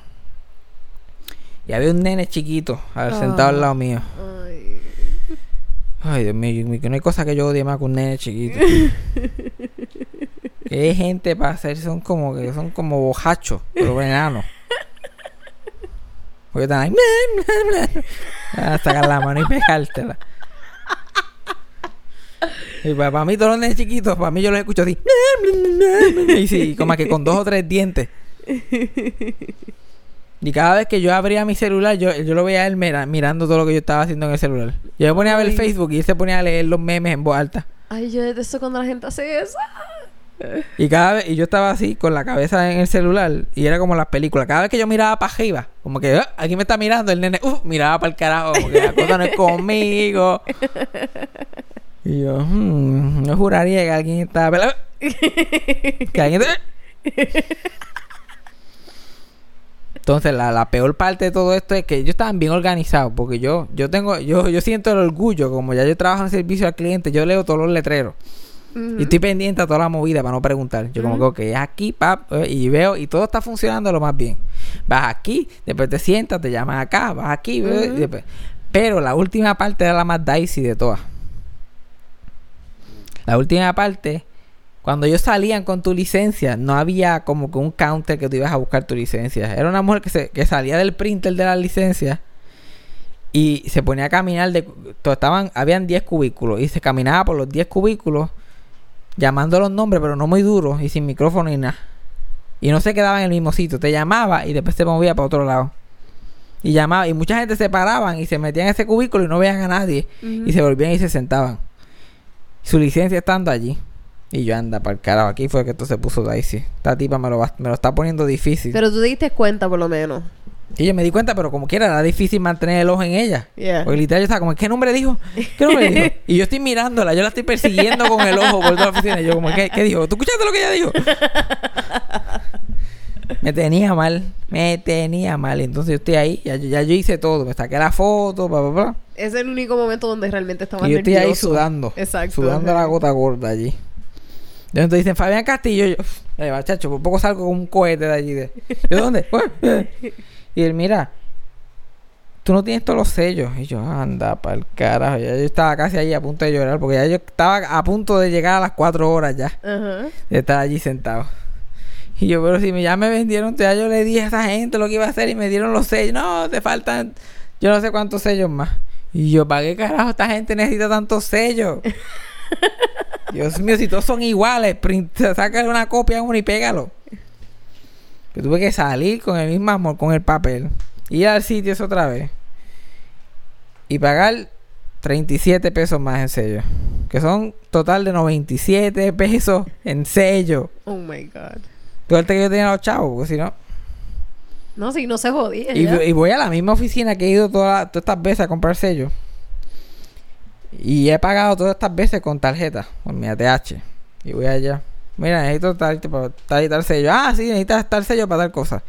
Y había un nene chiquito sentado al Ah. lado mío. Ay. Ay, Dios mío, que no hay cosa que yo odie más que un nene chiquito. que hay gente para hacer, son como que son como bojachos, pero enanos. Porque están ahí. A sacar la mano y pegártela. Y para, mí todos los nenes chiquitos, para mí yo los escucho así. Y sí, como que con dos o tres dientes. Y cada vez que yo abría mi celular, yo, yo lo veía a él mira- mirando todo lo que yo estaba haciendo en el celular. Yo me ponía a ver Ay. Facebook y él se ponía a leer los memes en voz alta. Ay, yo detesto cuando la gente hace eso. Y cada vez, y yo estaba así con la cabeza en el celular y era como las películas. Cada vez que yo miraba para arriba, como que "Ah, aquí me está mirando el nene, uf, miraba para el carajo, como que la cosa no es conmigo. Y yo, hmm, yo juraría que alguien está que alguien Entonces la, la peor parte de todo esto es que ellos estaban bien organizados porque yo yo tengo yo yo siento el orgullo como ya yo trabajo en servicio al cliente yo leo todos los letreros Y estoy pendiente a toda la movida para no preguntar. Yo como que, ok, es aquí, pap, eh, y veo, y todo está funcionando lo más bien. Vas aquí, después te sientas, te llaman acá, vas aquí, y después- Pero la última parte era la más dicey de todas. La última parte, cuando ellos salían con tu licencia, no había como que un counter que tú ibas a buscar tu licencia. Era una mujer que, se, que salía del printer de la licencia y se ponía a caminar de estaban habían 10 cubículos y se caminaba por los 10 cubículos llamando los nombres pero no muy duros y sin micrófono ni nada y no se quedaba en el mismo sitio te llamaba y después se movía para otro lado y llamaba y mucha gente se paraban y se metían en ese cubículo y no veían a nadie y se volvían y se sentaban Su licencia estando allí. Y yo anda para el carajo. Aquí fue que esto se puso Daisy. Esta tipa me lo, va- me lo está poniendo difícil. Pero tú te diste cuenta, por lo menos. Y yo me di cuenta, pero como quiera, era difícil mantener el ojo en ella. Yeah. Porque literal yo estaba como, ¿qué nombre dijo? ¿Qué nombre dijo? Y yo estoy mirándola, yo la estoy persiguiendo con el ojo por toda la oficina. Y yo como, ¿qué, qué dijo? ¿Tú escuchaste lo que ella dijo? me tenía mal, me tenía mal. Entonces yo estoy ahí, ya, yo- ya yo hice todo. Me saqué la foto, bla, bla, bla. Es el único momento donde realmente estabas Y yo estoy ahí sudando. Exacto. Sudando la gota gorda allí. Entonces dicen, Fabián Castillo. Yo, eh, chacho, por poco salgo con un cohete de allí. De, ¿Yo dónde? y él, mira, tú no tienes todos los sellos. Y yo, anda, para el carajo. Ya yo estaba casi ahí a punto de llorar. Porque ya yo estaba a punto de llegar a las cuatro horas ya. Ajá. De estar allí sentado. Y yo, pero si me- ya me vendieron, ya yo le dije a esa gente lo que iba a hacer y me dieron los sellos. No, te faltan, yo no sé cuántos sellos más. Y yo, ¿para qué carajo esta gente necesita tantos sellos? Dios mío, si todos son iguales, print, sácale una copia a uno y pégalo. Yo tuve que salir con el mismo amor, con el papel, ir al sitio eso otra vez y pagar 37 pesos más en sello. Que son total de 97 pesos en sello. Oh my God. Suerte que yo tenía los chavos, porque si no. No, si no se jodía. Y voy a la misma oficina que he ido toda- todas estas veces a comprar sellos. Y he pagado todas estas veces con tarjeta, con mi ATH. Y voy allá. Mira, necesito tal, tal y tal sello. Ah, sí, necesitas tal sello para tal cosa.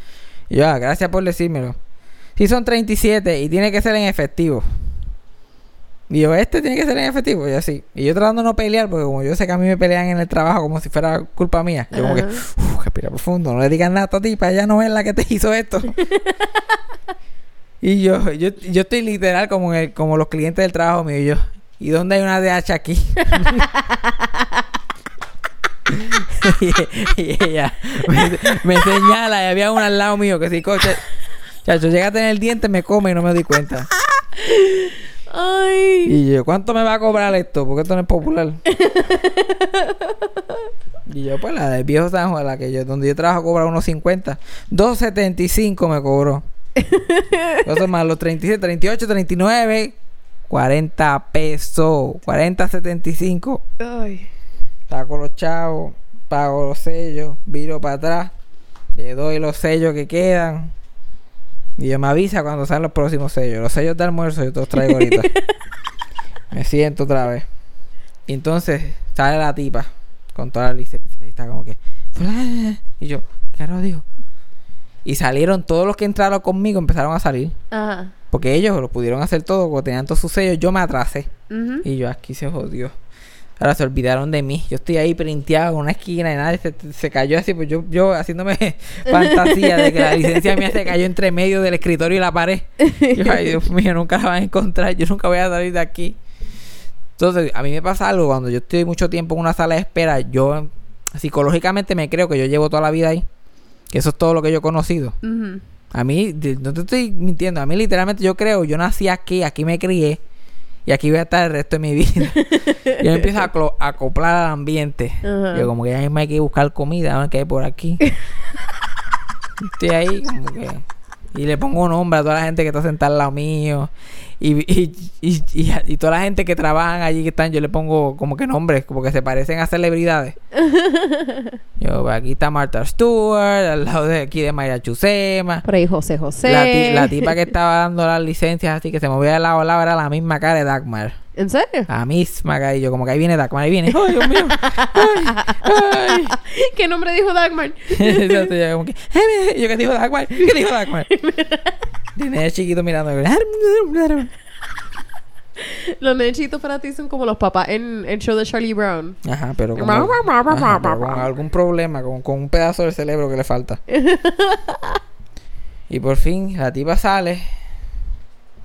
Y yo, ah, gracias por decírmelo. Si son 37 y tiene que ser en efectivo. Y yo, este tiene que ser en efectivo. Y así. Y yo tratando de no pelear, porque como yo sé que a mí me pelean en el trabajo como si fuera culpa mía. Yo como que, uff, respira profundo. No le digas nada a esta tipa. Ella no es la que te hizo esto. y yo, yo, yo estoy literal como, en el- como los clientes del trabajo mío. Y yo, ¿y dónde hay una DH aquí? y, ella me, me señala y había una al lado mío que si coche chacho llega a tener el diente me come y no me doy cuenta Ay. y yo ¿cuánto me va a cobrar esto? porque esto no es popular y yo pues la del viejo San Juan la que yo donde yo trabajo cobra unos 50 2.75 me cobró eso más los 37 38 39 40 pesos 40 75 Ay. Saco los chavos, pago los sellos, viro para atrás, le doy los sellos que quedan. Y yo me avisa cuando salen los próximos sellos. Los sellos de almuerzo yo te los traigo ahorita. me siento otra vez. Y entonces sale la tipa con toda la licencia. Y está como que. Y yo, ¿qué dijo? Y salieron todos los que entraron conmigo, empezaron a salir. Ajá. Porque ellos lo pudieron hacer todo, porque tenían todos sus sellos. Yo me atrasé. Y yo aquí se jodió. Ahora se olvidaron de mí. Yo estoy ahí printeado en una esquina y nadie se, se cayó así. Pues yo, yo haciéndome fantasía de que la licencia mía se cayó entre medio del escritorio y la pared. Yo, ay, Dios mío, nunca la van a encontrar. Yo nunca voy a salir de aquí. Entonces, a mí me pasa algo cuando yo estoy mucho tiempo en una sala de espera. Yo psicológicamente me creo que yo llevo toda la vida ahí. Que eso es todo lo que yo he conocido. A mí, no te estoy mintiendo, a mí literalmente yo creo, yo nací aquí, aquí me crié y aquí voy a estar el resto de mi vida. yo empiezo a, acoplar al ambiente. Yo como que ya mismo hay que buscar comida, a ver qué hay por aquí. Estoy ahí como que... Y le pongo nombre a toda la gente que está sentada al lado mío. Y, y, y, y, toda la gente que trabajan allí que están, yo le pongo como que nombres, como que se parecen a celebridades. yo, aquí está Martha Stewart, al lado de aquí de Mayra Chusema. Por ahí José José. La, ti- la tipa que estaba dando las licencias así que se movía de lado a lado era la misma cara de Dagmar. ¿En serio? La misma cara. Y yo como que ahí viene Dagmar, ahí viene. ¡Ay, Dios mío! ¡Ay! ¡Ay! ¿Qué nombre dijo Dagmar? Yo como que... ¿qué dijo Dagmar? ¿Qué dijo Dagmar? Tiene el chiquito mirando. Los nechitos para ti son como los papás en el show de Charlie Brown. Ajá, pero como... Ajá, pero con algún problema, con, con un pedazo del cerebro que le falta. y por fin la tipa sale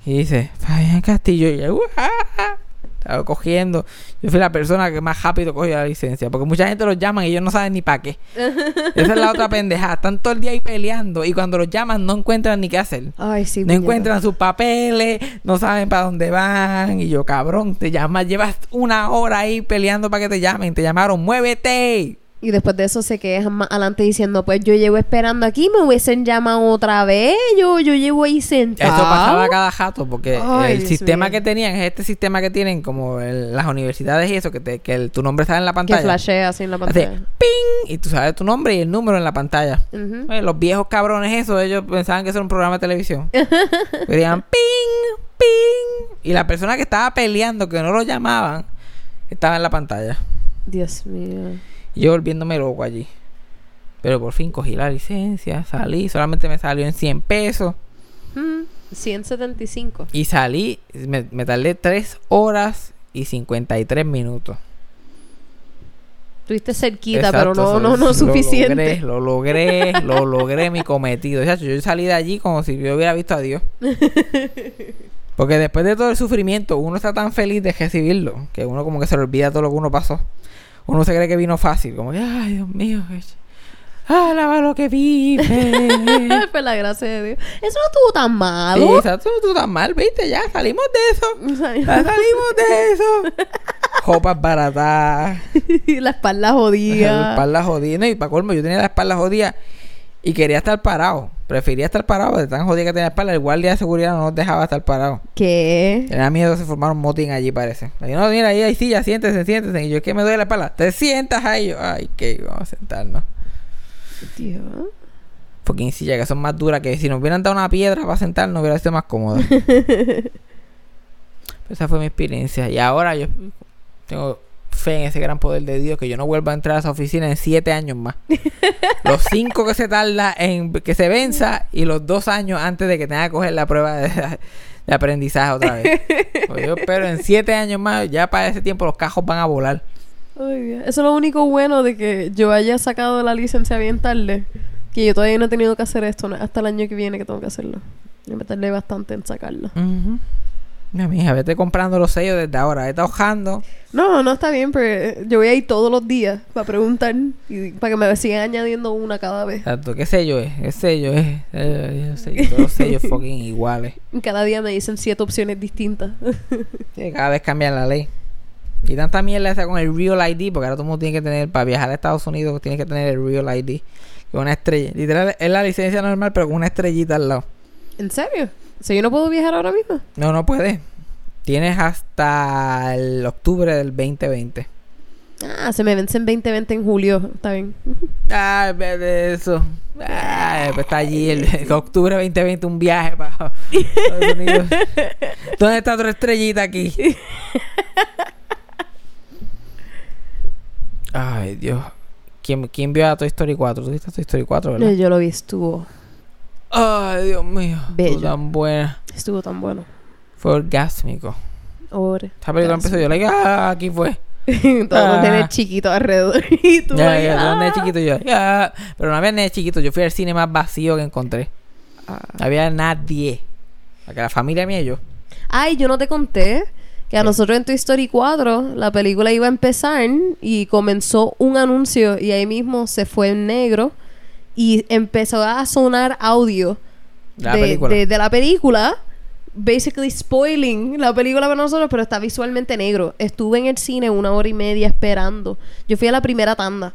y dice, Fabián Castillo. Y yo, "Uah". Estaba cogiendo. Yo fui la persona que más rápido cogió la licencia. Porque mucha gente los llaman y ellos no saben ni para qué. Esa es la otra pendejada. Están todo el día ahí peleando. Y cuando los llaman no encuentran ni qué hacer. Ay, sí. No encuentran sus papeles, no saben para dónde van. Y yo, cabrón, te llamas, llevas una hora ahí peleando para que te llamen. Te llamaron, muévete. Y después de eso se quejan más adelante diciendo, pues yo llevo esperando aquí, me hubiesen llamado otra vez, yo, yo llevo ahí sentado. Esto pasaba cada jato porque Ay, el Dios sistema mío. que tenían es este sistema que tienen como el- las universidades y eso, que, te- que el- tu nombre está en la Que pantalla. flashea así en la pantalla. ping y tú sabes tu nombre y el número en la pantalla. Oye, los viejos cabrones eso, ellos pensaban que eso era un programa de televisión. Decían ping, ping. Y la persona que estaba peleando, que no lo llamaban, estaba en la pantalla. Dios mío. Y yo volviéndome loco allí. Pero por fin cogí la licencia, salí, solamente me salió en 100 pesos. Mm, 175. Y salí, me, me tardé 3 horas y 53 minutos. Estuviste cerquita, Exacto, pero no, no, no Lo suficiente. logré, lo logré, lo logré mi cometido. Chacho, yo salí de allí como si yo hubiera visto a Dios. Porque después de todo el sufrimiento, uno está tan feliz de recibirlo que uno como que se le olvida todo lo que uno pasó. Uno se cree que vino fácil, como que, ay, Dios mío, alaba lo que vive. Por la gracia de Dios. Eso no estuvo tan Sí, malo. exacto, tú tan mal, viste, ya salimos de eso. Ya salimos de eso. Jopas baratadas. la espalda La jodida. espalda jodida. No, y para colmo, yo tenía la espalda jodida y quería estar parado. Prefería estar parado de tan jodida que tenía la espalda. El guardia de seguridad no nos dejaba estar parado. ¿Qué? Tenía miedo que se formara un motín allí, parece. Y no, mira, ahí hay silla, siéntese, siéntese. Y yo, ¿qué me duele la espalda? Te sientas ahí. Yo, ay, que vamos a sentarnos. Dios. Fucking silla que son más duras que si nos hubieran dado una piedra para sentarnos hubiera sido más cómoda. Pero esa fue mi experiencia. Y ahora yo tengo fe en ese gran poder de Dios que yo no vuelva a entrar a esa oficina en siete años más. los cinco que se tarda en que se venza y los dos años antes de que tenga que coger la prueba de, de aprendizaje otra vez. Pues yo espero en siete años más, ya para ese tiempo los cajos van a volar. Eso es lo único bueno de que yo haya sacado la licencia bien tarde. Que yo todavía no he tenido que hacer esto. Hasta el año que viene que tengo que hacerlo. Yo me tardé bastante en sacarlo. Ujú. Mira, mija, vete comprando los sellos desde ahora. Vete ahorrando. No, no está bien, pero eh, yo voy a ir todos los días para preguntar y para que me sigan añadiendo una cada vez. Exacto, ¿qué sello es? ¿Qué sello es? Eh, todos los sellos fucking iguales. Cada día me dicen siete opciones distintas. Sí, cada vez cambian la ley. Y tanta mierda esa con el Real ID, porque ahora todo el mundo tiene que tener, para viajar a Estados Unidos, tienes que tener el Real ID. Que una estrella. Literal, es la licencia normal, pero con una estrellita al lado. ¿En serio? O sea, yo no puedo viajar ahora mismo. No, no puedes. Tienes hasta el octubre del 2020. Ah, se me vence en 2020 en julio. Está bien. Ah, eso. Ah, pues está allí el, el octubre 2020 un viaje para Estados Unidos. ¿Dónde está tu estrellita aquí? Ay, Dios. ¿Quién, quién vio a Toy Story 4? ¿Tú viste a Toy Story 4, verdad? Yo lo vi, estuvo, Ay, Dios mío. Bello. Estuvo tan buena. estuvo tan bueno. Fue orgásmico. Ahora. Esta película empezó yo, like, ah, aquí fue. Todos Ah. los nenes chiquitos alrededor. y tú Ya, ya, todos los nenes ah. chiquitos yo, ya. Pero no había nenes chiquitos. Yo fui al cine más vacío que encontré. Ah. No había nadie. La familia mía y yo. Ay, yo no te conté que a nosotros en Toy Story 4 la película iba a empezar y comenzó un anuncio y ahí mismo se fue en negro y empezó a sonar audio De la película. de la película, basically spoiling la película para nosotros, pero está visualmente negro. Estuve en el cine una hora y media esperando. Yo fui a la primera tanda.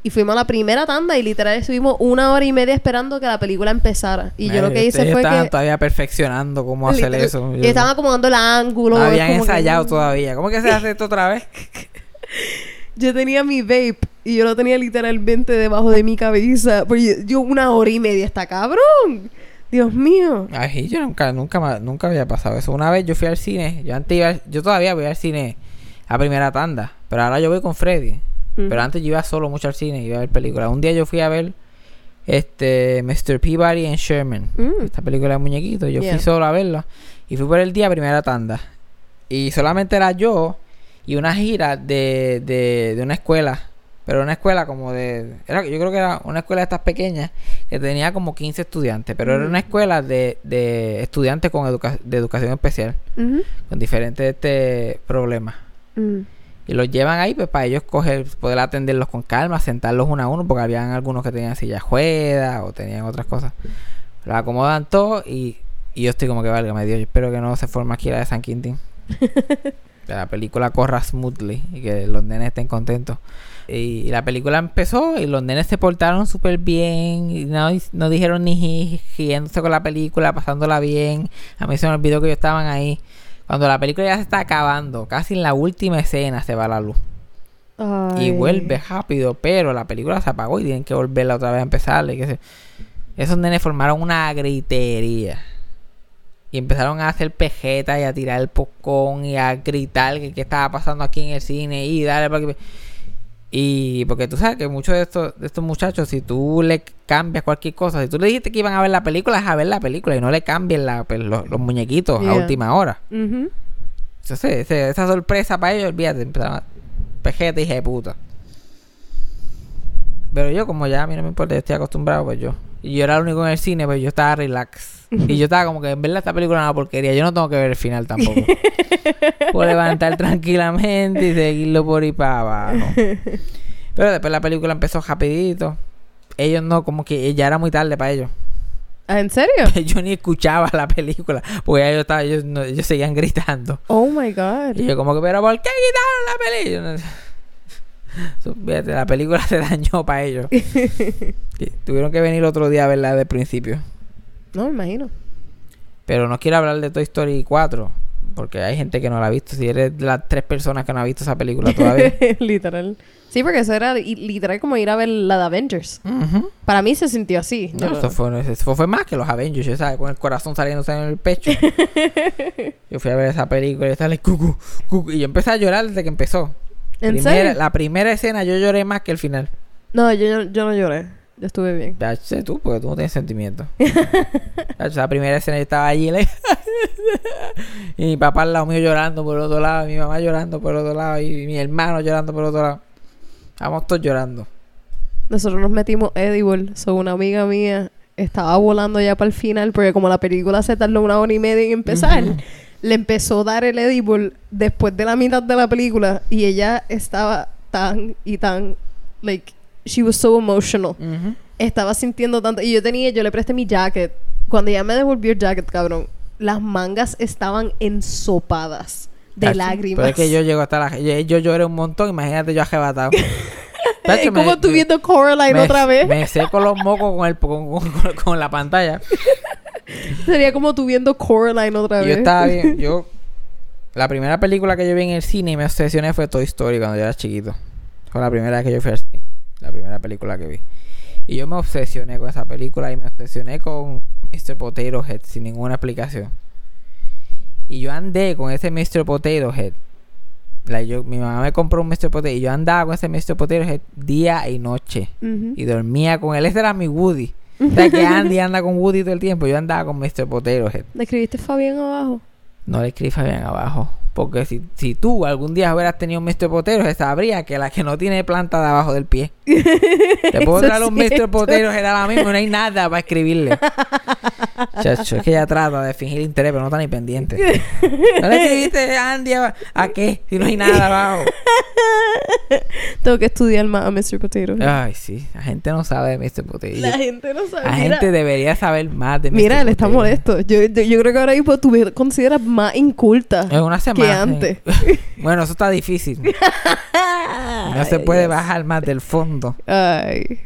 Y fuimos a la primera tanda y literal estuvimos una hora y media esperando que la película empezara. Y yo lo que hice fue estaban que... todavía perfeccionando cómo hacer eso. y estaban acomodando el ángulo. no habían como que- ensayado todavía. ¿Cómo que se hace esto otra vez? Yo tenía mi vape y yo lo tenía literalmente debajo de mi cabeza. Pues yo, yo una hora y media está cabrón. Dios mío. Ay, yo nunca, nunca, nunca había pasado eso. Una vez yo fui al cine. Yo antes iba, yo todavía voy al cine a primera tanda. Pero ahora yo voy con Freddy. Ujú. Pero antes yo iba solo mucho al cine, iba a ver películas. Un día yo fui a ver este Mr. Peabody en Sherman. Mm. Esta película de muñequitos. Yo Yeah. fui solo a verla. Y fui por el día primera tanda. Y solamente era yo y una gira de, de, de una escuela. Pero una escuela como de... Era, yo creo que era una escuela de estas pequeñas que tenía como 15 estudiantes. Pero era una escuela de, de estudiantes con educa- de educación especial. Con diferentes este, problemas. Mm. Y los llevan ahí pues para ellos coger, poder atenderlos con calma, sentarlos uno a uno, porque habían algunos que tenían silla juegas o tenían otras cosas. Los acomodan todos y, y yo estoy como que válgame Dios, yo espero que no se forme aquí la de San Quintín. que la película corra smoothly y que los nenes estén contentos. Y la película empezó y los nenes se portaron súper bien. Y no, no dijeron ni riéndose con la película, pasándola bien. A mí se me olvidó que ellos estaban ahí. Cuando la película ya se está acabando, casi en la última escena se va la luz. Y vuelve rápido, pero la película se apagó y tienen que volverla otra vez a empezar. y qué sé. Esos nenes formaron una gritería. Y empezaron a hacer pejetas y a tirar el popcorn y a gritar que qué estaba pasando aquí en el cine y darle para que... Y porque tú sabes que muchos de estos, de estos muchachos, si tú le cambias cualquier cosa, si tú le dijiste que iban a ver la película, es a ver la película y no le cambies la, pues, los, los muñequitos a última hora. Ujú. Entonces, ese- esa sorpresa para ellos, olvídate, empezaron a pejete y de puta. Pero yo, como ya a mí no me importa, yo estoy acostumbrado, pues yo. Y yo era el único en el cine, pues yo estaba relax. Y yo estaba como que, en verdad, esta película es una porquería. Yo no tengo que ver el final tampoco. Puedo levantar tranquilamente y seguirlo por ahí para abajo. Pero después la película empezó rapidito. Ellos no, como que ya era muy tarde para ellos. Ah, ¿En serio? Yo ni escuchaba la película. Porque yo estaba, ellos, no- ellos seguían gritando. Oh my god. Y yo como que, pero ¿por qué quitaron la película? La película se dañó para ellos. Tuvieron que venir otro día a verla el principio. No, me imagino. Pero no quiero hablar de Toy Story 4. Porque hay gente que no la ha visto. Si eres de las tres personas que no ha visto esa película todavía. literal. Sí, porque eso era li- literal como ir a ver la de Avengers. Para mí se sintió así. No, eso fue, eso fue más que los Avengers, yo sabes, con el corazón saliéndose en el pecho. yo fui a ver esa película y estaba like, cucu, cucu, y yo empecé a llorar desde que empezó. ¿En Primera- serio? La primera escena yo lloré más que el final. No, yo, yo no lloré. Yo estuve bien. Ya sé tú, porque tú no tienes sentimientos. Ya, la primera escena yo estaba allí like, y mi papá al lado mío llorando por el otro lado, y mi mamá llorando por el otro lado, y mi hermano llorando por el otro lado. Estábamos todos llorando. Nosotros nos metimos Edible. So, una amiga mía estaba volando ya para el final porque como la película se tardó una hora y media en empezar, le empezó a dar el Edible después de la mitad de la película y ella estaba tan y tan, like, she was so emotional. Estaba sintiendo tanto. Y yo tenía, yo le presté mi jacket. Cuando ella me devolvió el jacket, cabrón, las mangas estaban ensopadas de lágrimas. Pero es que yo llego hasta la... Yo, yo lloré un montón, imagínate yo arrebatado. Tacho, es como me- tú viendo Coraline me- otra vez. Me seco los mocos con, el, con, con- con la pantalla. Sería como tú viendo Coraline otra vez. yo estaba bien. Yo... La primera película que yo vi en el cine y me obsesioné fue Toy Story cuando yo era chiquito. Fue la primera vez que yo fui al cine. La primera película que vi. Y yo me obsesioné con esa película y me obsesioné con Mr. Potato Head sin ninguna explicación. Y yo andé con ese Mr. Potato Head. Like, yo, mi mamá me compró un Mr. Potato y yo andaba con ese Mr. Potato Head día y noche. Y dormía con él. Ese era mi Woody. O sea que Andy anda con Woody todo el tiempo. Yo andaba con Mr. Potato Head. ¿Le escribiste Fabián abajo? No le escribas bien abajo. Porque si, si tú algún día hubieras tenido un Mr. Potero, se sabría que la que no tiene planta de abajo del pie. Te puedo es un Mr. Potero era la misma, no hay nada para escribirle. Chacho, es que ella trata de fingir interés, pero no está ni pendiente. ¿No le escribiste a Andy a, a qué? Si no hay nada abajo. Tengo que estudiar más a Mr. Potato. Ay, sí, la gente no sabe de Mr. Potero. La gente no sabe. La Mira, gente debería saber más de Mr. mira, él está Potato. molesto. Yo, yo, yo creo que ahora mismo tú me consideras más inculta En una semana. Antes. Bueno, eso está difícil. No se puede bajar más del fondo. Ay.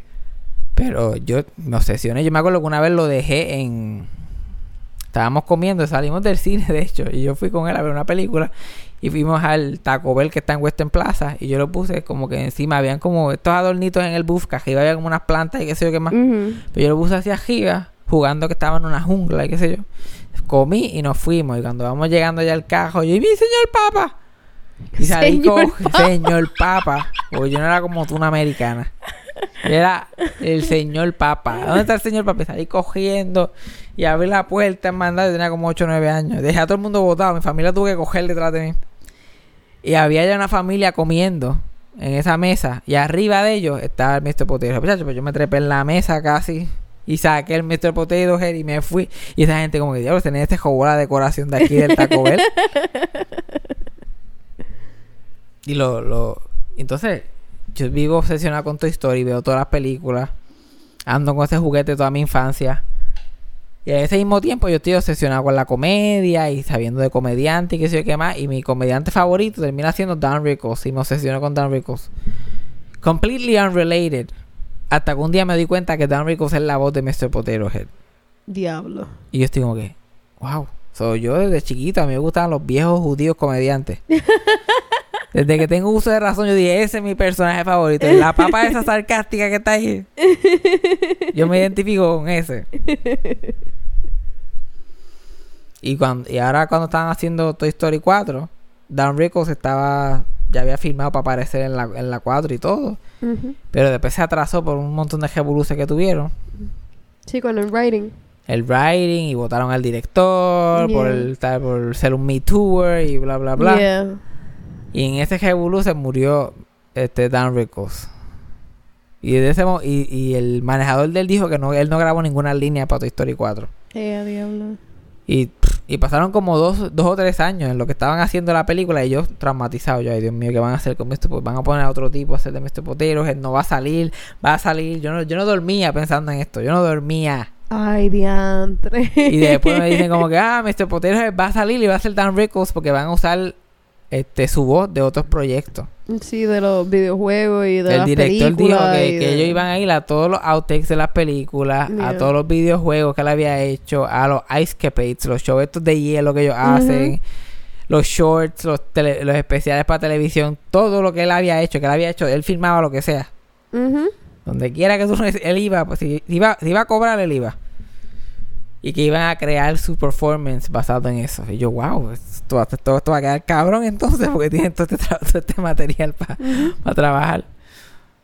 Pero yo me obsesioné. Yo me acuerdo que una vez lo dejé en. Estábamos comiendo, salimos del cine, de hecho. Y yo fui con él a ver una película. Y fuimos al Taco Bell que está en Western Plaza. Y yo lo puse como que encima habían como estos adornitos en el buff. Que arriba había como unas plantas y qué sé yo qué más. Pero yo lo puse hacia arriba, jugando que estaba en una jungla y qué sé yo. Comí y nos fuimos. Y cuando vamos llegando ya al cajo, yo, y mi señor papa. Y salí Señor con señor papa. Porque yo no era como tú una americana. Yo Era el señor papa. ¿Dónde está el señor papa? Y salí cogiendo y abrí la puerta en mandado. Yo tenía como 8 o 9 años. Dejé a todo el mundo botado. Mi familia tuvo que coger detrás de mí. Y había ya una familia comiendo en esa mesa. Y arriba de ellos estaba el Mr. Potato. Muchachos, pues yo me trepé en la mesa casi. Y saqué el Mr. Potato Head y me fui. Y esa gente como que, diablo, tenía este juego la decoración de aquí del Taco Bell. y lo, lo... Entonces, yo vivo obsesionado con Toy Story. Veo todas las películas. Ando con ese juguete toda mi infancia. Y en ese mismo tiempo yo estoy obsesionado con la comedia y sabiendo de comediante y qué sé yo qué más. Y mi comediante favorito termina siendo Dan Rickles y me obsesiono con Dan Rickles. Completely unrelated. Hasta que un día me di cuenta que Dan Rickles es la voz de Mr. Potato Head. Diablo. Y yo estoy como que, wow. So, yo desde chiquito a mí me gustaban los viejos judíos comediantes. Desde que tengo uso de razón, yo dije, ese es mi personaje favorito. La papa esa sarcástica que está ahí. Yo me identifico con ese. Y, cuando, y ahora cuando estaban haciendo Toy Story 4, Dan Rickles estaba... Ya había firmado para aparecer en la, en la 4 y todo. Pero después se atrasó por un montón de revoluciones que tuvieron. Sí, con el writing. el writing y votaron al director por Yeah. el tal- por ser un Me Tour y bla bla bla. Yeah. Y en ese revolú se murió este Dan Rickles. Y de ese y, y el manejador de él dijo que no él no grabó ninguna línea para Toy Story 4. Eh, diablo. Y, pff, y pasaron como dos, dos o tres años en lo que estaban haciendo la película y yo traumatizado. Yo, ay Dios mío, ¿qué van a hacer con Mr. Pot- Van a poner a otro tipo a hacer de Mr. Potero. Él no va a salir, va a salir. Yo no, yo no dormía pensando en esto. Yo no dormía. Ay, diantre. Y después me dicen como que, ah, Mr. Potero va a salir y va a ser Dan Rickles porque van a usar este su voz de otros proyectos. Sí, de los videojuegos y de el las director dijo películas que, y que de- ellos iban a ir a todos los outtakes de las películas, a todos los videojuegos que él había hecho, a los Ice Capades, los shows estos de hielo que ellos hacen, los shorts, los, tele- los especiales para televisión, todo lo que él había hecho, que él había hecho, él filmaba lo que sea. Ujú. Donde quiera que tú, él iba, pues si, si iba, si iba a cobrar, él iba. Y que iban a crear su performance basado en eso. Y yo, wow, esto, va- todo esto va a quedar cabrón entonces, porque tienen todo este, todo este material para trabajar.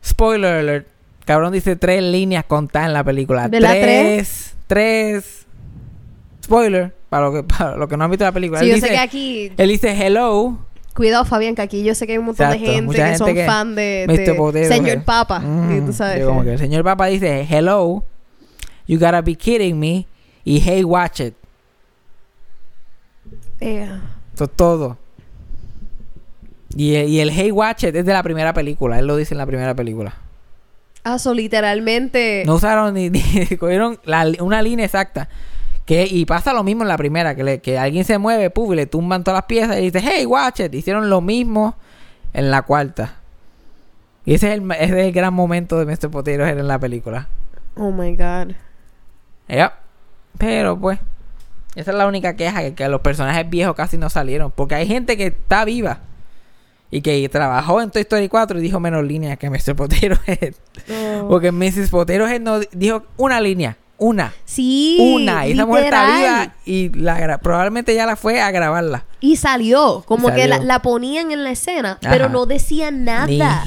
Spoiler alert. Cabrón dice tres líneas contadas en la película. ¿De la tres, tres. Spoiler, para lo que, para lo que no han visto la película. Sí, él, yo dice, sé que aquí... él dice hello. Cuidado, Fabián, que aquí yo sé que hay un montón Exacto, de gente que gente son que- fan de, Mr. de Señor. Papa. Mm, y tú sabes como que el señor Papa dice hello. You gotta be kidding me. Y hey, watch it. Eso es todo. Y, y el Hey Watch It es de la primera película. Él lo dice en la primera película. Ah, so literalmente... No usaron ni, ni- cogieron la una línea exacta. Que, y pasa lo mismo en la primera, que, le- que alguien se mueve, puf, y le tumban todas las piezas y dice, hey, watch it. Hicieron lo mismo en la cuarta. Y ese es el, ese es el gran momento de Mr. Potero en la película. Oh my God. Ya. Pero pues, esa es la única queja, que, que los personajes viejos casi no salieron. Porque hay gente que está viva. Y que trabajó en Toy Story 4 y dijo menos líneas que Mr. Potero Head. Oh. Porque Mrs. Potero Head no dijo una línea. Una. Sí, una. Y esa mujer está viva y la probablemente ya la fue a grabarla. Y salió, como Y que la, ponían en la escena, Ajá. pero no decía nada.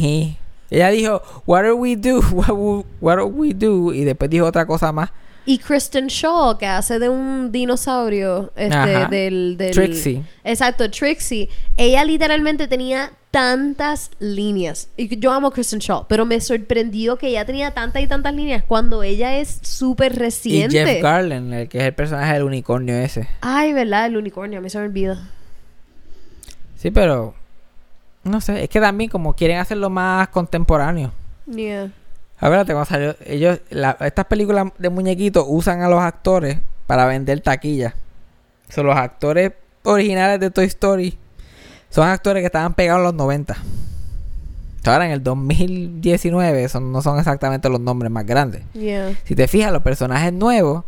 Ella dijo, what do we do? What do we do? Y después dijo otra cosa más. Y Kristen Shaw, que hace de un dinosaurio, este, del, del... Trixie. Exacto, Trixie. Ella literalmente tenía tantas líneas. Y yo amo Kristen Shaw, pero me sorprendió que ella tenía tantas y tantas líneas cuando ella es súper Y reciente. Jeff Garland, el que es el personaje del unicornio ese. Ay, ¿verdad? El unicornio, mí se me olvida. Sí, pero no sé, es que también como quieren hacerlo más contemporáneo. Yeah. Acuérdate, cuando salió, ellos, la- estas películas de muñequitos usan a los actores para vender taquillas. Son los actores originales de Toy Story. Son actores que estaban pegados en los 90. Ahora en el 2019 son, no son exactamente los nombres más grandes. Yeah. Si te fijas, los personajes nuevos,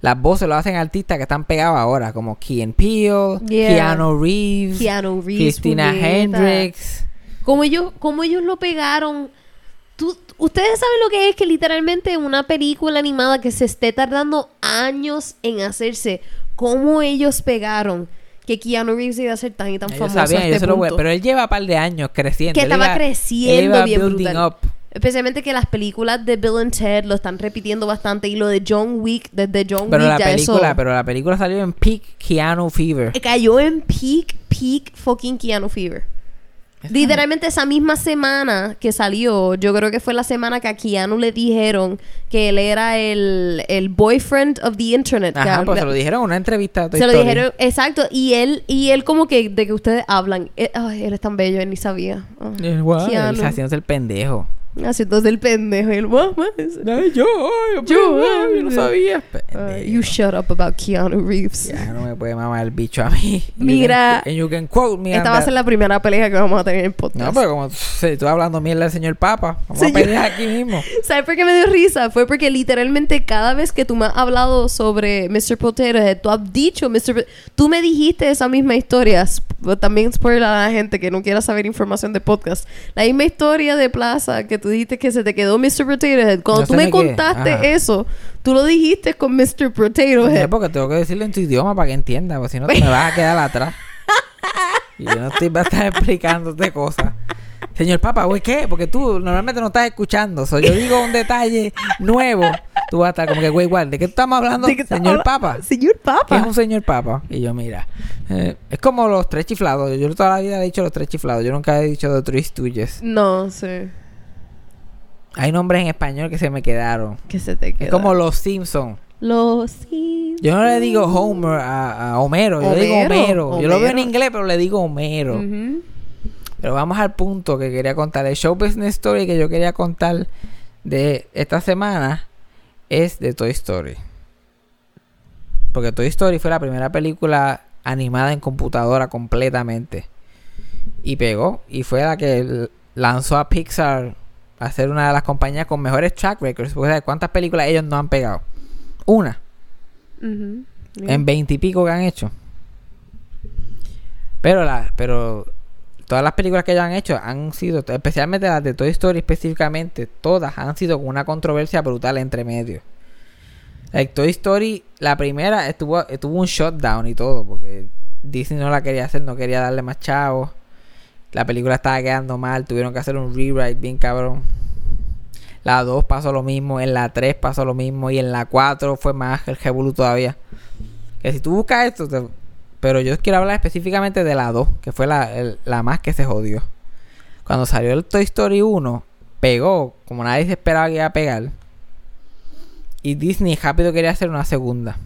las voces lo hacen artistas que están pegados ahora, como Key Peele, Yeah. Keanu Reeves, Keanu Reeves. Christina. Hendricks. Como ellos, como ellos lo pegaron. Tú- Ustedes saben lo que es que literalmente una película animada que se esté tardando años en hacerse, cómo ellos pegaron que Keanu Reeves iba a ser tan y tan famoso a sabían, este lo pero él lleva un par de años creciendo. que Él estaba iba- creciendo él iba bien building brutal. up. Especialmente que las películas de Bill and Ted lo están repitiendo bastante y lo de John Wick, desde John Pero Wick la ya película, eso pero la película salió en peak Keanu Fever. cayó en peak, peak fucking Keanu Fever. Literalmente esa misma semana que salió, yo creo que fue la semana que a Keanu le dijeron que él era el, el boyfriend of the internet. Ajá, pues se lo dijeron en una entrevista a Toy se lo dijeron, exacto, y él, y él como que de que ustedes hablan, eh, ay, él es tan bello, él ni sabía. Eh, wow, él haciéndose el pendejo. Haciéndose el pendejo. Y el mamá. Ay, yo, Yo, ay, yo no sabía. Uh, you shut up about Keanu Reeves. Ya no me puede mamar el bicho a mí. Mira, And you can quote me. Esta va a ser la primera pelea que vamos a tener en podcast. No, pero como si tú hablando mierda del señor Papa, vamos Señor- a pelear aquí mismo. ¿Sabes por qué me dio risa? Fue porque literalmente cada vez que tú me has hablado sobre Mr. Potato Head, tú has dicho Mr. Tú me dijiste esa misma historia. También spoiler a la gente que no quiera saber información de podcast. La misma historia de Plaza que tú dijiste que se te quedó Mr. Potato Head. Cuando No tú me contaste Ajá. eso, tú lo dijiste con Mr. Potato Head. porque tengo que decirlo en tu idioma para que entienda, porque si no te me vas a quedar atrás. Y yo no estoy para estar explicándote cosas. Señor Papa, güey, ¿qué? Porque tú normalmente no estás escuchando. So, yo digo un detalle nuevo. Tú vas a estar como que, güey, igual, ¿de qué estamos hablando? ¿De qué estás Señor Papa. Señor ¿Qué Papa. es un señor papa? Y yo, mira, eh, es como los tres chiflados. Yo toda la vida he dicho los tres chiflados. Yo nunca he dicho de Three Stooges. No, sí. Hay nombres en español que se me quedaron. Que se te quedó. Es como los Simpsons. Los Simpsons. Yo no le digo Homer a, a Homero. Yo le digo Homero, Homero. Yo lo veo en inglés, pero le digo Homero. Pero vamos al punto que quería contar. El show business story que yo quería contar de esta semana es de Toy Story. Porque Toy Story fue la primera película animada en computadora completamente. Y pegó. Y fue la que lanzó a Pixar a ser una de las compañías con mejores track records. Porque ¿sabes ¿cuántas películas ellos no han pegado? Una. Ujú. En veintipico que han hecho. Pero la, pero todas las películas que ellos han hecho han sido, especialmente las de Toy Story específicamente, todas han sido con una controversia brutal entre medio. Like, Toy Story, la primera estuvo, estuvo un shutdown y todo, porque Disney no la quería hacer, no quería darle más chavos. La película estaba quedando mal, tuvieron que hacer un rewrite bien cabrón. La 2 pasó lo mismo, en la 3 pasó lo mismo y en la 4 fue más el revolú todavía. Que si tú buscas esto, pero yo quiero hablar específicamente de la 2, que fue la, la más que se jodió. Cuando salió el Toy Story 1, pegó como nadie se esperaba que iba a pegar. Y Disney rápido quería hacer una segunda.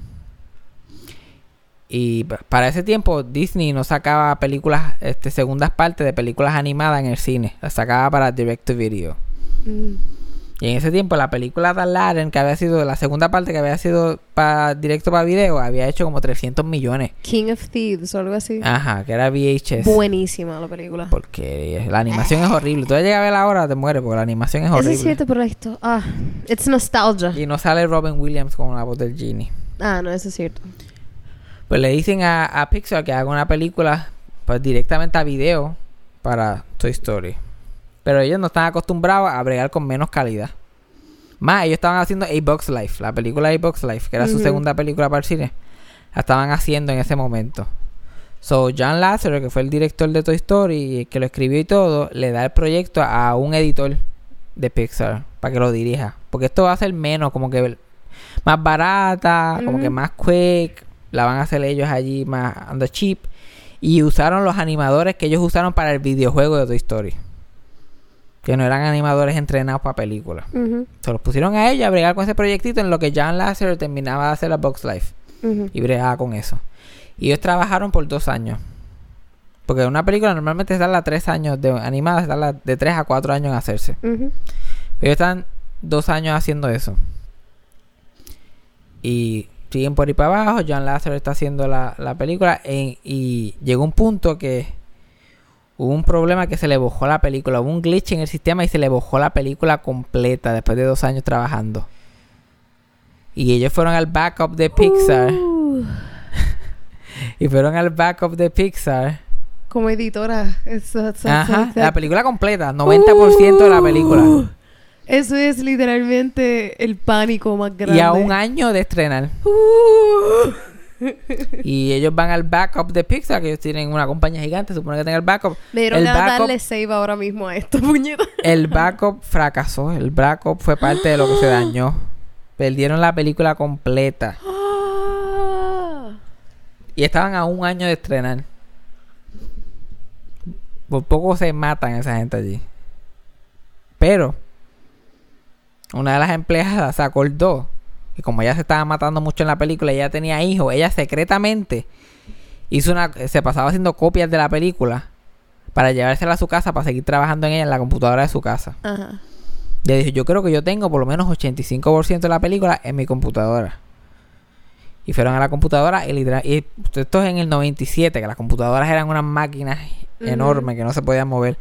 Y pa- para ese tiempo Disney no sacaba películas, este, segundas partes de películas animadas en el cine. Las sacaba para direct to video. Mm. Y en ese tiempo la película de Aladdin, que había sido la segunda parte que había sido para directo para video, había hecho como 300 millones. King of Thieves o algo así. Ajá, que era VHS. Buenísima la película. Porque la animación es horrible. Tú llegas a ver ahora te mueres porque la animación es Eso horrible. es cierto, pero esto... Ah, it's nostalgia. Y no sale Robin Williams con la voz del genie. Ah, no, eso es cierto. Pues le dicen a, a Pixar que haga una película pues, directamente a video para Toy Story. Pero ellos no están acostumbrados a bregar con menos calidad. Más, ellos estaban haciendo A Box Life, la película A Box Life, que era su segunda película para el cine. La estaban haciendo en ese momento. So, John Lasseter, que fue el director de Toy Story que lo escribió y todo, le da el proyecto a un editor de Pixar para que lo dirija. Porque esto va a ser menos, como que más barata, como que más quick. La van a hacer ellos allí más on the cheap. Y usaron los animadores que ellos usaron para el videojuego de Toy Story. Que no eran animadores entrenados para películas. Se los pusieron a ellos a bregar con ese proyectito en lo que John Lasseter terminaba de hacer la Box Life. Y bregaba con eso. Y ellos trabajaron por dos años. Porque una película normalmente tarda tres años de animada, se tarda de tres a cuatro años en hacerse. Ujú. Ellos están dos años haciendo eso. Y siguen por ahí para abajo. John Lasseter está haciendo la, la película. en- y llegó un punto que hubo un problema que se le bojó la película. Hubo un glitch en el sistema y se le bojó la película completa después de dos años trabajando. Y ellos fueron al backup de Pixar. Uh, Y fueron al backup de Pixar. como editora. Ajá, eso- la película completa. 90% de la película. Eso es literalmente el pánico más grande. Y a un año de estrenar. Uh. Y ellos van al backup de Pixar, que ellos tienen una compañía gigante, supone que tengan el backup. Me dieron el, backup darle save ahora mismo a esto, puñeta. el backup fracasó. El backup fue parte de lo que se dañó. Perdieron la película completa. Y estaban a un año de estrenar. Por poco se matan esa gente allí. Pero una de las empleadas se acordó que como ella se estaba matando mucho en la película, ella tenía hijos, ella secretamente hizo una se pasaba haciendo copias de la película para llevársela a su casa para seguir trabajando en ella en la computadora de su casa. Ajá. Ya dijo, yo creo que yo tengo por lo menos 85% de la película en mi computadora. Y fueron a la computadora y literal... Y esto es en el 97, que las computadoras eran unas máquinas enormes que no se podían mover.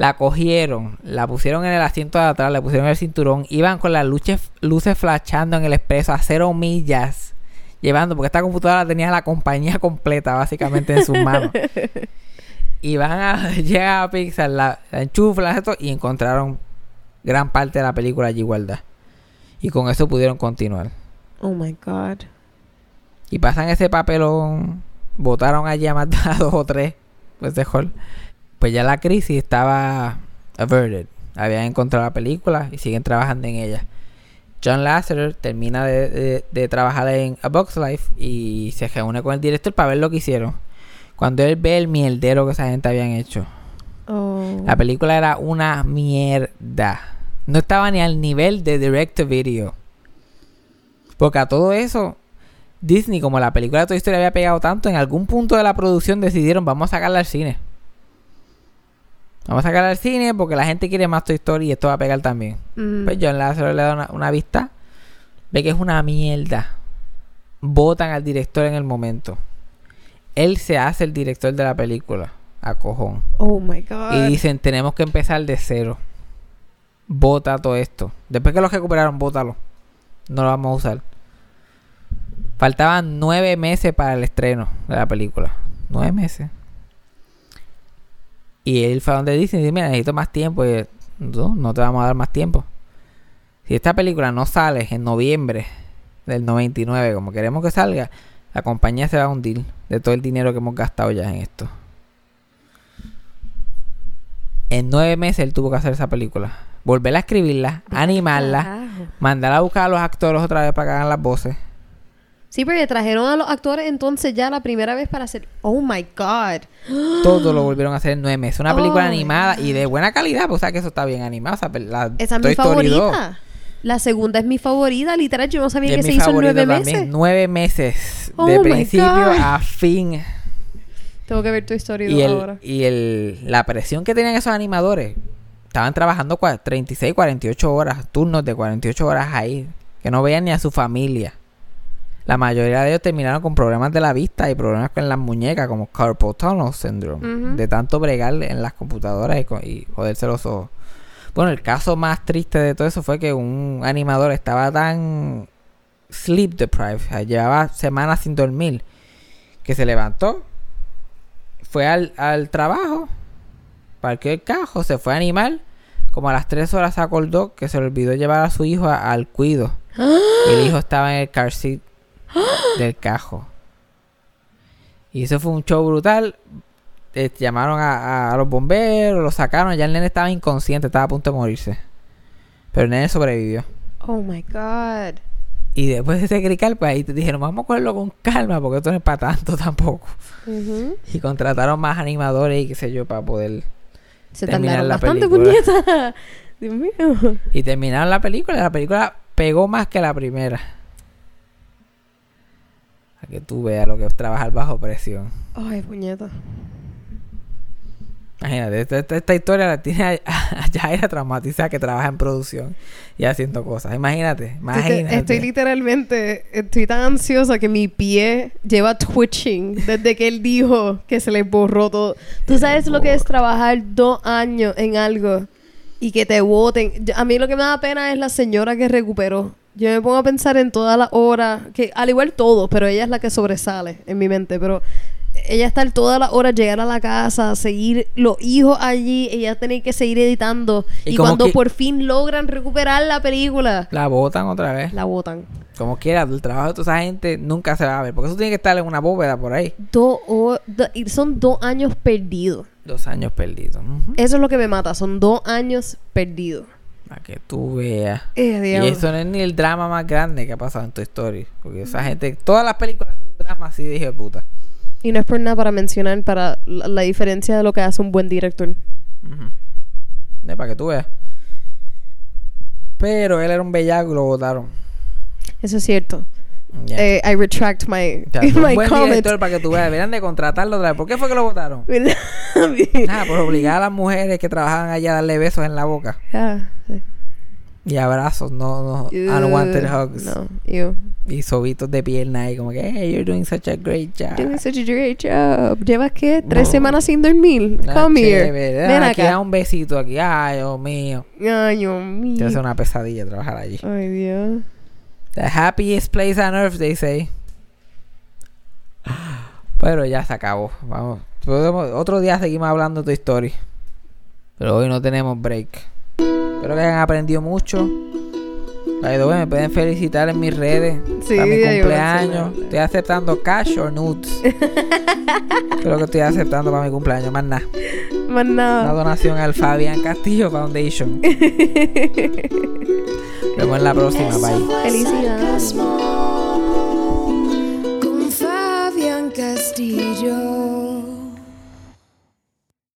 La cogieron, la pusieron en el asiento de atrás, le pusieron el cinturón, iban con las luces, luces flashando en el expreso a cero millas, llevando, porque esta computadora tenía la compañía completa básicamente en sus manos. y van a llegar a Pixar, la, la enchuflan esto y encontraron gran parte de la película allí guardada. Y con eso pudieron continuar. Oh my God. Y pasan ese papelón, votaron allí a a dos o tres, pues de hall. Pues ya la crisis estaba averted. Habían encontrado la película y siguen trabajando en ella. John Lasseter termina de, de- de trabajar en A Box Life y se reúne con el director para ver lo que hicieron. Cuando él ve el mierdero que esa gente habían hecho. Oh. La película era una mierda. No estaba ni al nivel de Direct to Video. Porque a todo eso, Disney, como la película de Toy Story había pegado tanto, en algún punto de la producción decidieron, vamos a sacarla al cine. Vamos a sacarla al cine porque la gente quiere más Toy Story y esto va a pegar también. Mm. Pues John Lasseter le da una, una vista. Ve que es una mierda. Votan al director en el momento. Él se hace el director de la película. A cojón. Oh my God. Y dicen, tenemos que empezar de cero. Bota todo esto. Después que lo recuperaron, bótalo. No lo vamos a usar. Faltaban nueve meses para el estreno de la película. Nueve meses. Y él fue a donde Disney y dice, mira, necesito más tiempo. Y no, no te vamos a dar más tiempo. Si esta película no sale en noviembre del 99, como queremos que salga, la compañía se va a hundir de todo el dinero que hemos gastado ya en esto. En nueve meses él tuvo que hacer esa película. Volver a escribirla, animarla, mandar a buscar a los actores otra vez para que hagan las voces. Sí, porque trajeron a los actores entonces ya la primera vez para hacer. Oh my God. Todo lo volvieron a hacer en nueve meses. Una película Oh, animada y de buena calidad, pues o sea que eso está bien animado. O sea, la Esa es mi Story 2 favorita. La segunda es mi favorita. Literal, yo no sabía que se hizo en nueve también. meses. Nueve meses. Oh de principio God. a fin. Tengo que ver tu historia Y, el, ahora. y el, la presión que tenían esos animadores. Estaban trabajando cua- 36, 48 horas, turnos de 48 horas ahí. Que no veían ni a su familia. La mayoría de ellos terminaron con problemas de la vista y problemas con las muñecas, como carpal tunnel syndrome. De tanto bregar en las computadoras y, y joderse los ojos. Bueno, el caso más triste de todo eso fue que un animador estaba tan sleep deprived, o sea, llevaba semanas sin dormir, que se levantó, fue al, al trabajo, parqueó el cajo, se fue a animar, como a las 3 horas se acordó que se le olvidó llevar a su hijo a- al cuido. El hijo estaba en el car seat del cajo. Y eso fue un show brutal. Eh, llamaron a, los bomberos, lo sacaron, ya el nene estaba inconsciente, estaba a punto de morirse. Pero el nene sobrevivió. Oh my God. Y después de ese crical, pues ahí te dijeron, vamos a cogerlo con calma, porque esto no es para tanto tampoco. Y contrataron más animadores y qué sé yo, para poder... Se Terminar la bastante, película. Dios mío. Y terminaron la película, la película pegó más que la primera. Que tú veas lo que es trabajar bajo presión. Ay, puñeta. Imagínate, esta, esta- esta historia la tiene a, traumatizada que trabaja en producción y haciendo cosas. Imagínate, Estoy, imagínate. estoy literalmente, estoy tan ansiosa que mi pie lleva twitching desde que él dijo que se le borró todo. Tú sabes lo que es trabajar dos años en algo y que te voten. A mí lo que me da pena es la señora que recuperó. Yo me pongo a pensar en todas las horas, que al igual todo, pero ella es la que sobresale en mi mente, pero ella estar todas las horas, llegar a la casa, seguir los hijos allí, ella tener que seguir editando. Y cuando por fin logran recuperar la película, La botan otra vez. la botan. Como quiera, el trabajo de toda esa gente nunca se va a ver. Porque eso tiene que estar en una bóveda por ahí. Dos ho- do- son dos años perdidos. Dos años perdidos. Eso es lo que me mata. Son dos años perdidos. Para que tú veas. Eh, Y eso no es ni el drama más grande que ha pasado en tu historia. Porque esa gente, todas las películas tienen un drama así de puta. Y no es por nada para mencionar para la, la diferencia de lo que hace un buen director. Eh, para que tú veas. Pero él era un bellaco y lo votaron. Eso es cierto. Ya. Eh, I retract my, O sea, fue un my buen comment. director para que tú veas. Deberían de contratarlo otra vez. ¿Por qué fue que lo votaron? Ah, por obligar a las mujeres que trabajaban allá a darle besos en la boca. Ah, sí. Y abrazos, no, no unwanted hugs. No, you. Y sobitos de pierna ahí, como que, hey, you're doing such a great job. Doing such a great job. ¿Llevas qué? ¿Tres No. semanas sin dormir? Ah, Come here. Ven aquí acá. da un besito aquí. Ay, Dios mío. Ay, Dios mío. Te hace una pesadilla trabajar allí. Ay, Dios. The happiest place on earth, they say. Pero ya se acabó. Vamos. Otro día seguimos hablando de tu historia. Pero hoy no tenemos break. Espero que hayan aprendido mucho. Me pueden felicitar en mis redes. Sí, para mi cumpleaños. Estoy aceptando cash or nudes. Creo que estoy aceptando para mi cumpleaños. Más nada. Más Una nada. donación al Fabián Castillo Foundation. Nos vemos en la próxima. Bye. Felicidades. Con Fabián Castillo.